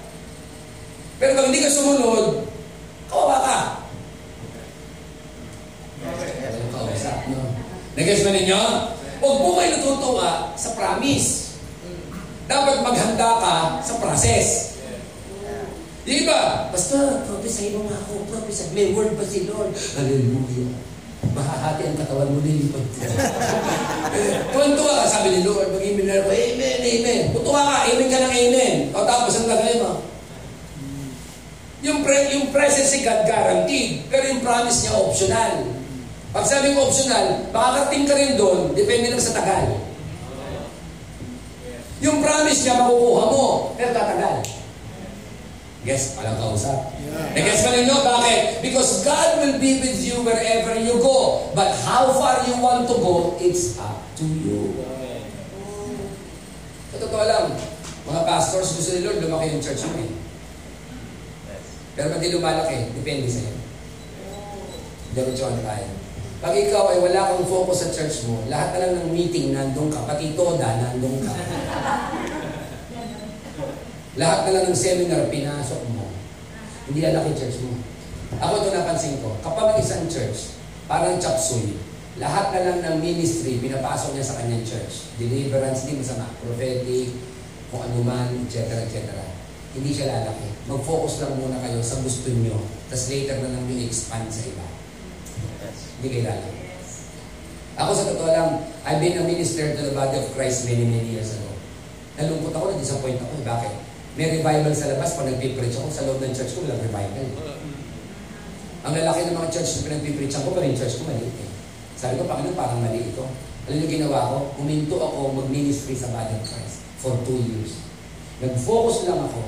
Pero pag hindi ka sumunod, kawawa ka. Ano kausap? Nag-guess ba ninyo? Huwag po kayo natutuwa sa promise. Dapat maghanda ka sa process. Di ba? Basta, prophesy mo nga ako, prophesy. May word pa si Lord. Hallelujah mahahati ang katawan mo nilipad. Tuwan-tuwa ka, sabi ni Lord, mag-amen na amen, amen. Tutuwa ka, amen ka ng amen. O tapos, ang gagawin mo? Yung, pre, yung presence ni God guaranteed, pero yung promise niya optional. Pag sabi mo optional, makakarating ka rin doon, depende lang sa tagal. Yung promise niya makukuha mo, pero tatagal. Yes, walang kausap. Yeah. Guess mo ninyo, bakit? Because God will be with you wherever you go. But how far you want to go, it's up to you. Sa totoo lang, mga pastors, gusto ni Lord, lumaki yung church mo eh. Pero pag di lumalaki, depende sa'yo. Diretso tayo. Pag ikaw ay wala kang focus sa church mo, lahat na lang ng meeting, nandun ka. Pati toda, nandun ka. Lahat na lang ng seminar, pinasok mo. Hindi lalaki church mo. Ako ito napansin ko, kapag isang church, parang chapsuy, lahat na lang ng ministry, pinapasok niya sa kanyang church. Deliverance, hindi masama. Prophetic, kung ano man, etc. etc. Hindi siya lalaki. Mag-focus lang muna kayo sa gusto niyo. Tapos later na lang yung expand sa iba. Hindi kayo lalaki. Ako sa totoo lang, I've been a minister to the body of Christ many, many years ago. Nalungkot ako, na-disappoint ako. Bakit? May revival sa labas, pag nagpipreach ako, sa loob ng church ko, walang revival. Ang lalaki ng mga church na pinagpipreach ako, pero yung church ko maliit eh. Sabi ko, Panginoon, parang mali ito. Alam niyo ginawa ko? Huminto ako mag-ministry sa body of Christ for two years. Nag-focus lang ako.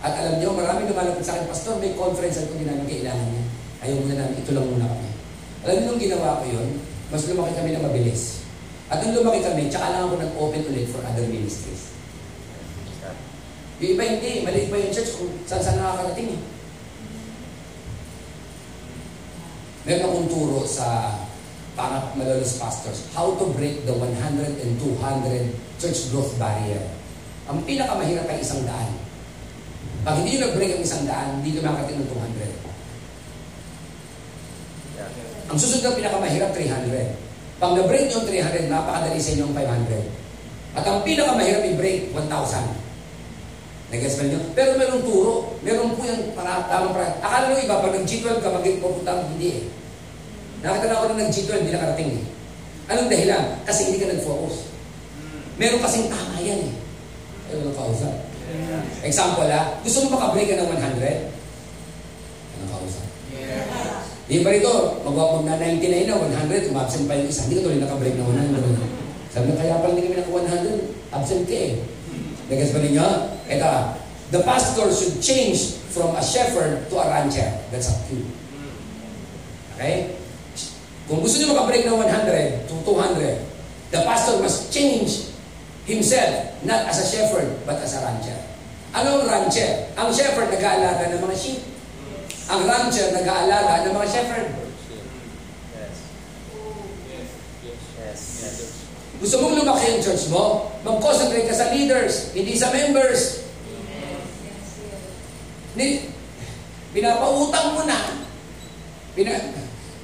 At alam niyo, marami lumalapit sa akin, Pastor, may conference ako din namin kailangan niya. Ayaw muna namin, ito lang muna kami. Alam niyo nung ginawa ko yun, mas lumaki kami na mabilis. At nung lumaki kami, tsaka lang ako nag-open ulit for other ministries. Yung iba hindi, maliit pa yung church kung saan saan nakakarating eh. Meron akong turo sa para malalos pastors, how to break the 100 and 200 church growth barrier. Ang pinakamahirap ay isang daan. Pag hindi nyo nag-break ang isang daan, hindi lumakating ng 200. Ang susunod na pinakamahirap, 300. Pag na-break nyo 300, napakadali sa inyo ang 500. At ang pinakamahirap i-break, 1,000. Nag-gets nyo? Pero merong turo. Meron po yung para, tamang para. Akala nyo iba, pag nag-G12 ka, mag-pupunta hindi eh. Nakita na ako na nag-G12, hindi nakarating eh. Anong dahilan? Kasi hindi ka nag-focus. Meron kasing tama yan eh. Ayaw lang kausap. Example ha, gusto mo makabreak ka ng 100? Anong kausap? Yes. Di ba rito, mag na 99 na, 100, umabsent pa yung isa. Hindi ka tuloy nakabreak na 100. Sabi na, kaya pala hindi kami naka 100, absent ka eh. Nagas ba ninyo? Ito, the pastor should change from a shepherd to a rancher. That's up to you. Okay? Kung gusto niyo makabreak ng 100 to 200, the pastor must change himself, not as a shepherd, but as a rancher. Ano ang rancher? Ang shepherd nag-aalaga ng mga sheep. Ang rancher nag-aalaga ng mga shepherd. Gusto mong lumaki ang church mo? Mag-concentrate ka sa leaders, hindi sa members. Ni, pinapautang mo na. Pina,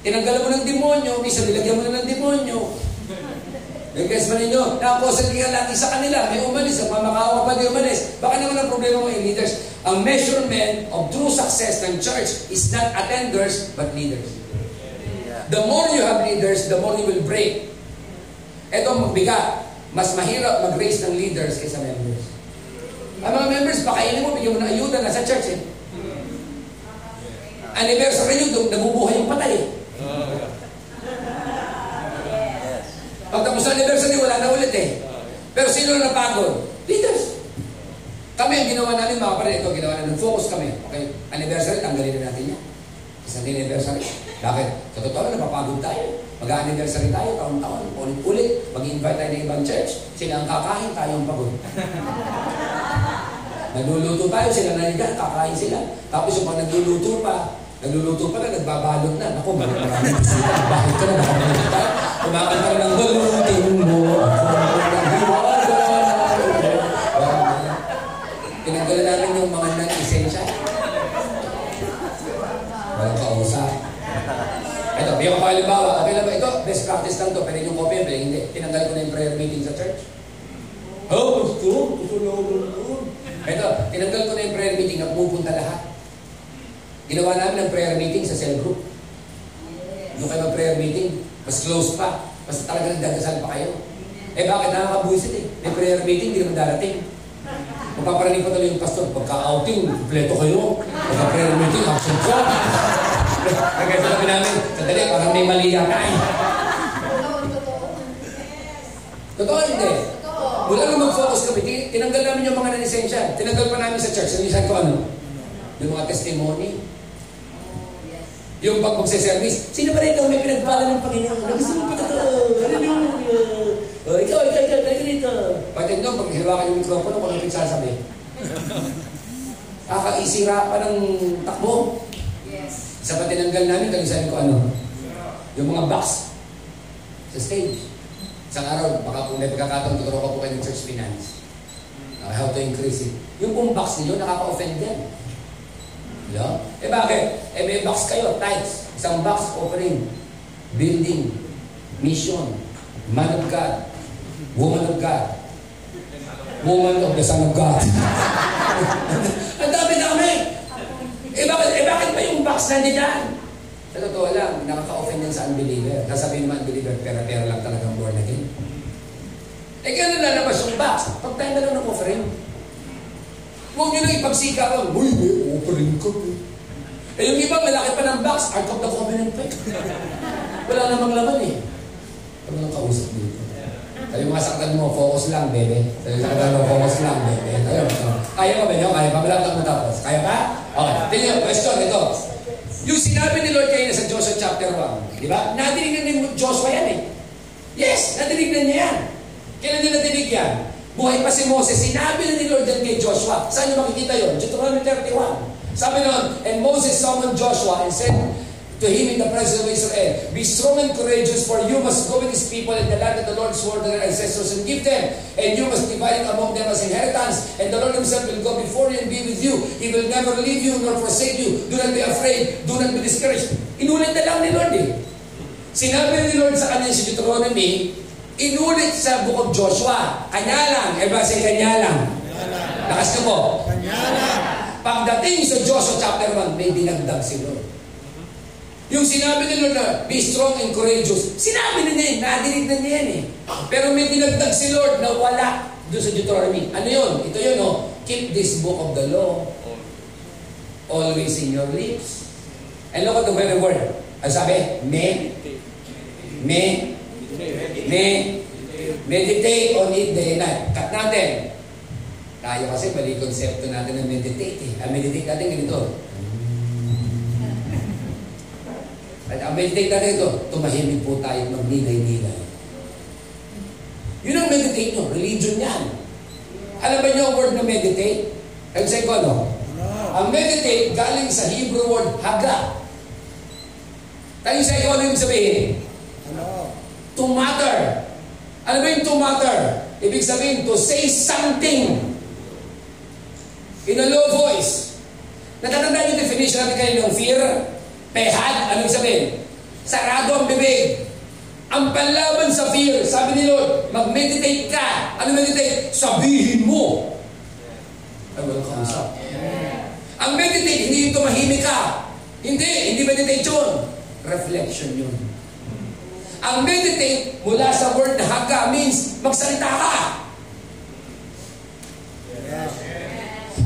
tinanggalan mo ng demonyo, misa nilagyan mo na ng demonyo. Nag-guess ba ninyo? Nakakonsentrate ka lagi sa kanila. May umalis, ang pamakawa pa di umalis. Baka naman ang problema mo yung leaders. Ang measurement of true success ng church is not attenders, but leaders. The more you have leaders, the more you will break ito ang magbigat. Mas mahirap mag-raise ng leaders kaysa members. Ang mga members, pakainin mo, bigyan mo ng ayuda na sa church eh. Anniversary nyo, nabubuhay yung patay. Pagtapos ng anniversary, wala na ulit eh. Pero sino na napagod? Leaders. Kami ang ginawa namin, mga pare, ito, ginawa namin, focus kami. Okay, anniversary, tanggalin na natin yan. Isang anniversary. Bakit? Sa totoo na, napapagod tayo. Mag-anniversary tayo, taon-taon, ulit-ulit. Mag-invite tayo ng ibang church. Sila ang kakain, tayo ang pagod. nagluluto tayo, sila naligan, kakain sila. Tapos yung mga nagluluto pa, nagluluto pa na, nagbabalot na. Naku, maraming bisita. Bakit ka na? Nakabalik tayo. Kumakanta ka ng balutin mo. Pinanggalan namin yung mga non-essential. Ito, bigyan ko pa halimbawa. Okay lang ba? Ito, best practice lang to. Pwede yung copy, pwede hindi. Tinanggal ko na yung prayer meeting sa church. Oh, gusto. Gusto na ako Ito, tinanggal ko na yung prayer meeting na pupunta lahat. Ginawa namin ng prayer meeting sa cell group. Doon kayo mag-prayer meeting, mas close pa. Mas talaga nagdadasal pa kayo. Eh bakit nakakabuisit eh? May prayer meeting, hindi naman darating. Magpaparinig pa tuloy yung pastor, pagka-outing, kompleto kayo. Pagka-prayer meeting, absent ka. Kaya sabi namin, sandali, parang may mali yata eh. Totoo hindi. Mula nung mag-focus kami, tinanggal namin yung mga nanisensya. Tinanggal pa namin sa church. Nanisan ko ano? Yung mga testimony. Yung pag magse-service, sino ba rito may pinagpala ng Panginoon? Gusto mo pa ito? Hallelujah! Oh, ikaw, ikaw, ikaw, ikaw dito. Pati doon, pag hilawakan yung mikropono, kung ano pinagsasabi. Kakaisira pa ng takbo. Sa patinanggal namin, kalisahin ko ano? Yung mga box sa stage. Isang araw, baka kung may pagkakataon, tuturo ko po kayo ng church finance. Uh, how to increase it. Yung pong box ninyo, nakaka-offend yan. Yeah? Eh bakit? Eh may box kayo, tithes. Isang box offering. Building. Mission. Man of God. Woman of God. Woman of the Son of God. Ang dami-dami. Eh bakit, eh bakit pa yung box nandiyan? Sa totoo lang, nakaka-offend yan sa unbeliever. Sasabihin naman unbeliever, pera-pera lang talagang born again. Eh gano'n lalabas yung box. Pag tayo na lang ng offering. Huwag nyo lang ipagsika lang, Uy, may offering ka. Eh yung iba, malaki pa ng box, Ark of the Covenant pa. eh. Wala namang laman eh. Huwag nang kausap dito. Sabi mga saktan mo, focus lang, bebe. Sabi saktan mo, focus lang, bebe. Ayaw, kaya ka ba? Kaya pa? Malapit ako matapos. Kaya pa? Okay. Tingnan, question, ito. Yung sinabi ni Lord kayo sa Joshua chapter 1, di ba? Nadinig na ni Joshua yan eh. Yes, nadinig na niya yan. Kailan niya nadinig yan? Buhay pa si Moses. Sinabi na ni Lord yan kay Joshua. Saan niyo makikita yun? Deuteronomy 31. Sabi nun, And Moses summoned Joshua and said to him in the presence of Israel, Be strong and courageous, for you must go with these people in the land that the Lord swore to their ancestors and give them. And you must divide it among them as inheritance. And the Lord himself will go before you and be with you. He will never leave you nor forsake you. Do not be afraid. Do not be discouraged. Inulit na lang ni Lord eh. Sinabi ni Lord sa kanya si Deuteronomy, inulit sa book of Joshua. Kanya lang. Eh ba si kanya lang? Lakas niyo po. Pagdating sa Joshua chapter 1, may dinagdag si Lord. Yung sinabi ni Lord na, be strong and courageous, sinabi na niya eh, nadinig na niya yan eh. Pero may dinagdag si Lord na wala doon sa Deuteronomy. Ano yun? Ito yun, oh. Keep this book of the law always in your lips. And look at the very word. Ano sabi? Me. Me. Me. Meditate on it day and night. Cut natin. Tayo kasi mali konsepto natin ng meditate eh. Ang meditate natin ganito. At ang meditate natin ito, tumahimik po tayo at magnilay-nilay. Yun ang meditate nyo. Religion yan. Alam ba nyo ang word na meditate? Ang say ko, ano? Ang meditate galing sa Hebrew word haga. Tayo sa iyo, ano yung sabihin? To matter. Ano ba yung to matter? Ibig sabihin, to say something in a low voice. Natatandaan yung definition natin kayo ng fear? Pehad, ano yung sabihin? Sarado ang bibig. Ang panlaban sa fear, sabi ni Lord, mag-meditate ka. Ano meditate? Sabihin mo. Ay, walang kausap. Ang meditate, hindi yung tumahimik ka. Hindi, hindi meditation. Reflection yun. Ang meditate, mula sa word na haga, means magsalita ka.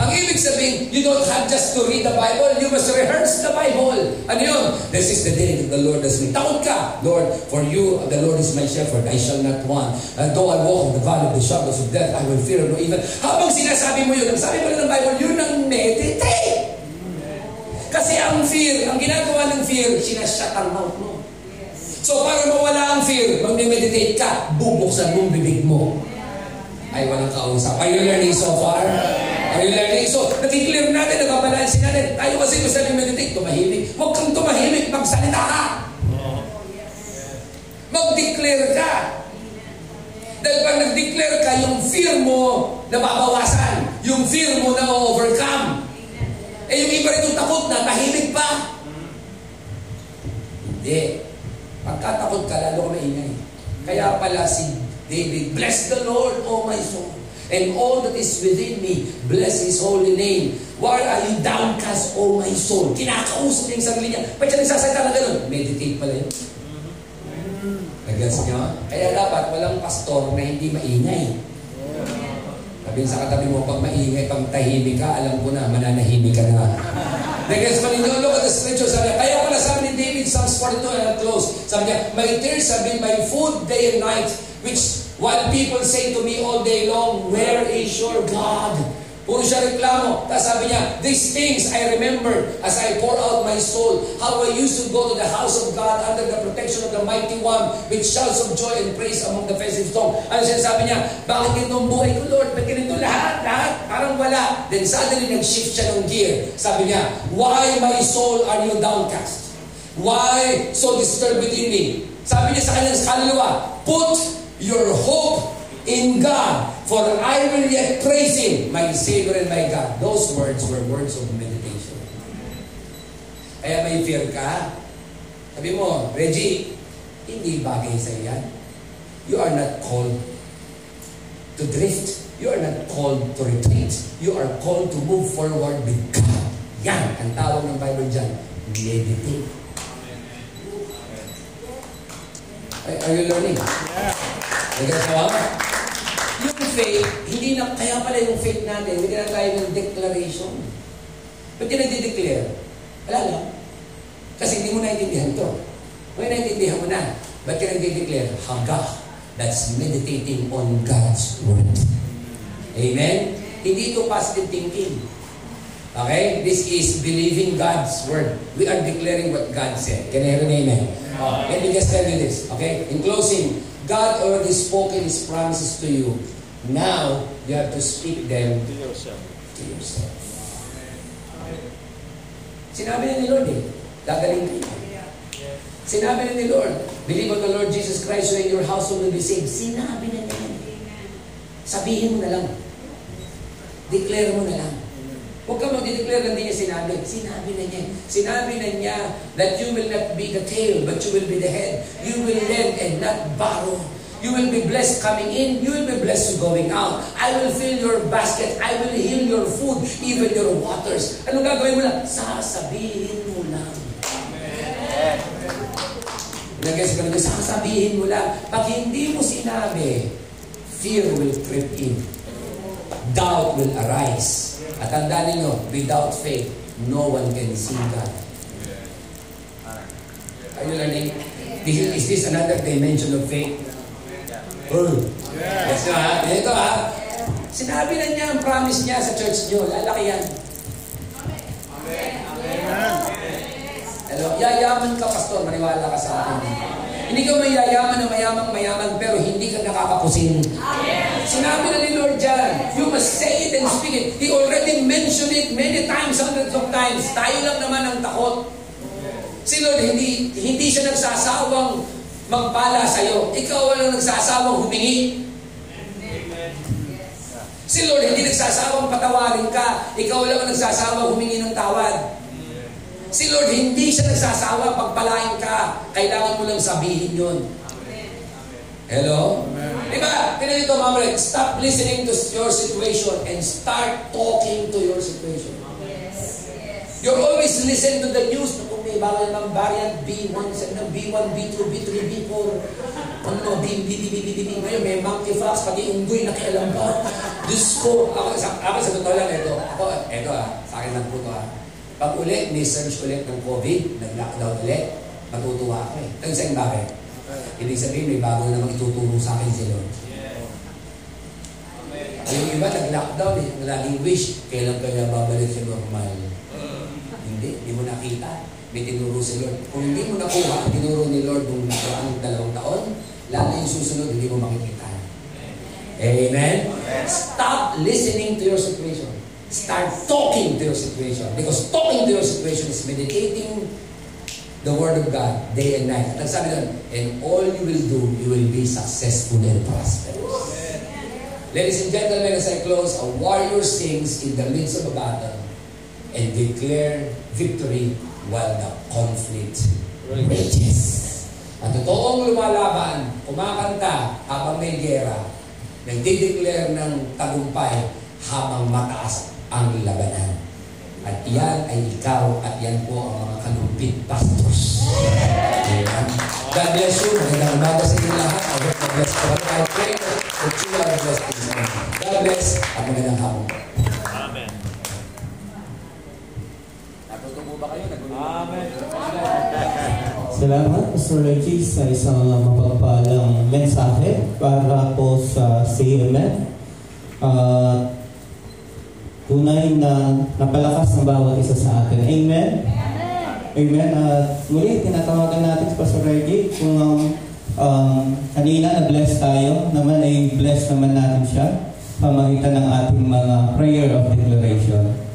Ang ibig sabihin, you don't have just to read the Bible, you must rehearse the Bible. Ano yun? This is the day that the Lord has made. Takot ka, Lord, for you, the Lord is my shepherd, I shall not want. And though I walk in the valley of the shadows of death, I will fear no evil. Habang sinasabi mo yun, ang sabi mo ng Bible, yun ang meditate. Kasi ang fear, ang ginagawa ng fear, sinashut ang mouth mo. So para mawala ang fear, mag-meditate ka, bubuksan mong bibig mo. Ay, walang kausap. Are you learning so far? Are you learning? So, nakiklear natin, nababalansin natin. Tayo kasi gusto natin meditate, tumahimik. Huwag kang tumahimik, magsalita ka. Mag-declare ka. Dahil pag nag-declare ka, yung fear mo nababawasan. Yung fear mo na overcome. Eh yung iba rin yung takot na, tahimik pa. Hindi. Pagkatakot ka, lalo ka maingay. Kaya pala si David, Bless the Lord, O my soul, and all that is within me, bless His holy name. Why are you downcast, O my soul? Kinakausap niya yung sarili niya. Ba't siya nagsasalita na ganun? Meditate pala yun. Nag-gets niyo? Kaya dapat walang pastor na hindi maingay. Sabihin sa katabi mo, pag maingay, pag tahimik ka, alam ko na, mananahimik ka na. Nag-gets pa ninyo? Look at the scripture. Sabi niya, kaya pala sabi ni David, Psalms 42 and I'll close. Sabi niya, My tears have been my food day and night, which while people say to me all day long, Where is your God? Puro siya reklamo. Tapos sabi niya, These things I remember as I pour out my soul, how I used to go to the house of God under the protection of the mighty one with shouts of joy and praise among the festive song. Ano sinasabi niya? Bakit ganito buhay ko, Lord? Ba't ganito lahat? Lahat? Parang wala. Then suddenly nag-shift siya ng gear. Sabi niya, Why my soul are you downcast? Why so disturbed within me? Sabi niya sa kanyang kaluluwa, Put your hope in God, for I will yet praise Him, my Savior and my God. Those words were words of meditation. Kaya may fear ka. Sabi mo, Reggie, hindi bagay sa yan. You are not called to drift. You are not called to retreat. You are called to move forward with God. Yan ang tawag ng Bible dyan. Meditate. Are you learning? Yeah. Nagkasawa? Yung faith, hindi na, kaya pala yung faith natin, hindi na tayo ng declaration. Ba't yun nagdi-declare? Wala lang. Kasi hindi mo naintindihan to. Kung naintindihan mo na, ba't yun nagdi-declare? Hagah. That's meditating on God's Word. Amen? Hindi ito positive thinking. Okay? This is believing God's Word. We are declaring what God said. Can I hear an amen? Uh, let me just tell you this. Okay? In closing, God already spoken His promises to you. Now, you have to speak them to yourself. To yourself. Sinabi na ni Lord eh, gagaling kayo. Sinabi na ni Lord, believe on the Lord Jesus Christ so in your household will be saved. Sinabi na niya. Sabihin mo na lang. Declare mo na lang. Huwag ka mag-declare na hindi niya sinabi. Sinabi na niya. Sinabi na niya that you will not be the tail, but you will be the head. You will lend and not borrow. You will be blessed coming in. You will be blessed going out. I will fill your basket. I will heal your food, even your waters. Ano gagawin mo lang? Sasabihin mo lang. Amen. Nag-guess ka na, sasabihin mo lang. Pag hindi mo sinabi, fear will creep in. Doubt will arise. At tandaan ninyo, without faith, no one can see God. Are you learning? Is, is this another dimension of faith? Oh. Yes, ha? Ito ha. Sinabi na niya ang promise niya sa church niyo. Lalaki yan. Amen. Hello? Yayaman ka, pastor. Maniwala ka sa akin. Hindi ka mayayaman na mayamang mayaman pero hindi ka nakakapusin. Sinabi na ni Lord dyan, you must say it and speak it. He already mentioned it many times, hundreds of times. Tayo lang naman ang takot. Si Lord, hindi, hindi siya nagsasawang magpala sa'yo. Ikaw ang nagsasawang humingi. Si Lord, hindi nagsasawang patawarin ka. Ikaw lang ang nagsasawang humingi ng tawad. Si Lord, hindi siya nagsasawa pagpalain ka. Kailangan mo lang sabihin yun. Hello? Amen. Diba? Tignan dito, Mama Red, stop listening to your situation and start talking to your situation. Yes. Yes. You're always listening to the news. Kung may bawal ng variant B1, B1, B2, B3, B4, ano, B, B, B, B, B, B, B, ngayon may monkeypox, pati unggoy na kialam pa. Diyos ko, ako, sa, ako sa totoo lang, ito, ako, ito ah, sa akin lang po ito ah, pag uli, may surge ulit ng COVID, nag-lockdown ulit, matutuwa ako eh. Ito sa bakit? Ibig sabihin, may bago namang ituturo sa akin si Lord. Yung iba, nag-lockdown eh. Laging wish, kailan kaya babalik sa normal? Hindi, hindi mo nakita. May tinuro si Lord. Kung hindi mo nakuha, tinuro ni Lord nung nakaraang dalawang taon, lalo yung susunod, hindi mo makikita. Amen? Stop listening to your situation. Start talking to your situation. Because talking to your situation is meditating the Word of God day and night. At sabi doon, and all you will do, you will be successful and prosperous. Ladies and gentlemen, as I close, a warrior sings in the midst of a battle and declare victory while the conflict rages. At totoong lumalaban, kumakanta habang may gera, nagdideclare ng tagumpay habang mataas ang labanan. At yan ay ikaw at yan po ang mga kalumpit pastors. Amen. God bless you. Magandang umaga sa inyo lahat. I hope God bless you. I pray that you are blessed this morning. God bless at magandang hapon. Amen. Natuto po ba kayo? Amen. Salamat, Pastor Reggie, sa isang mapagpalang mensahe para po sa CMF. Uh, Panginoon na napalakas ng bawat isa sa atin. Amen? Amen. At muli, tinatawagan natin si Pastor Reggie kung um, um, kanina na-bless tayo, naman ay bless naman natin siya pamagitan ng ating mga prayer of declaration.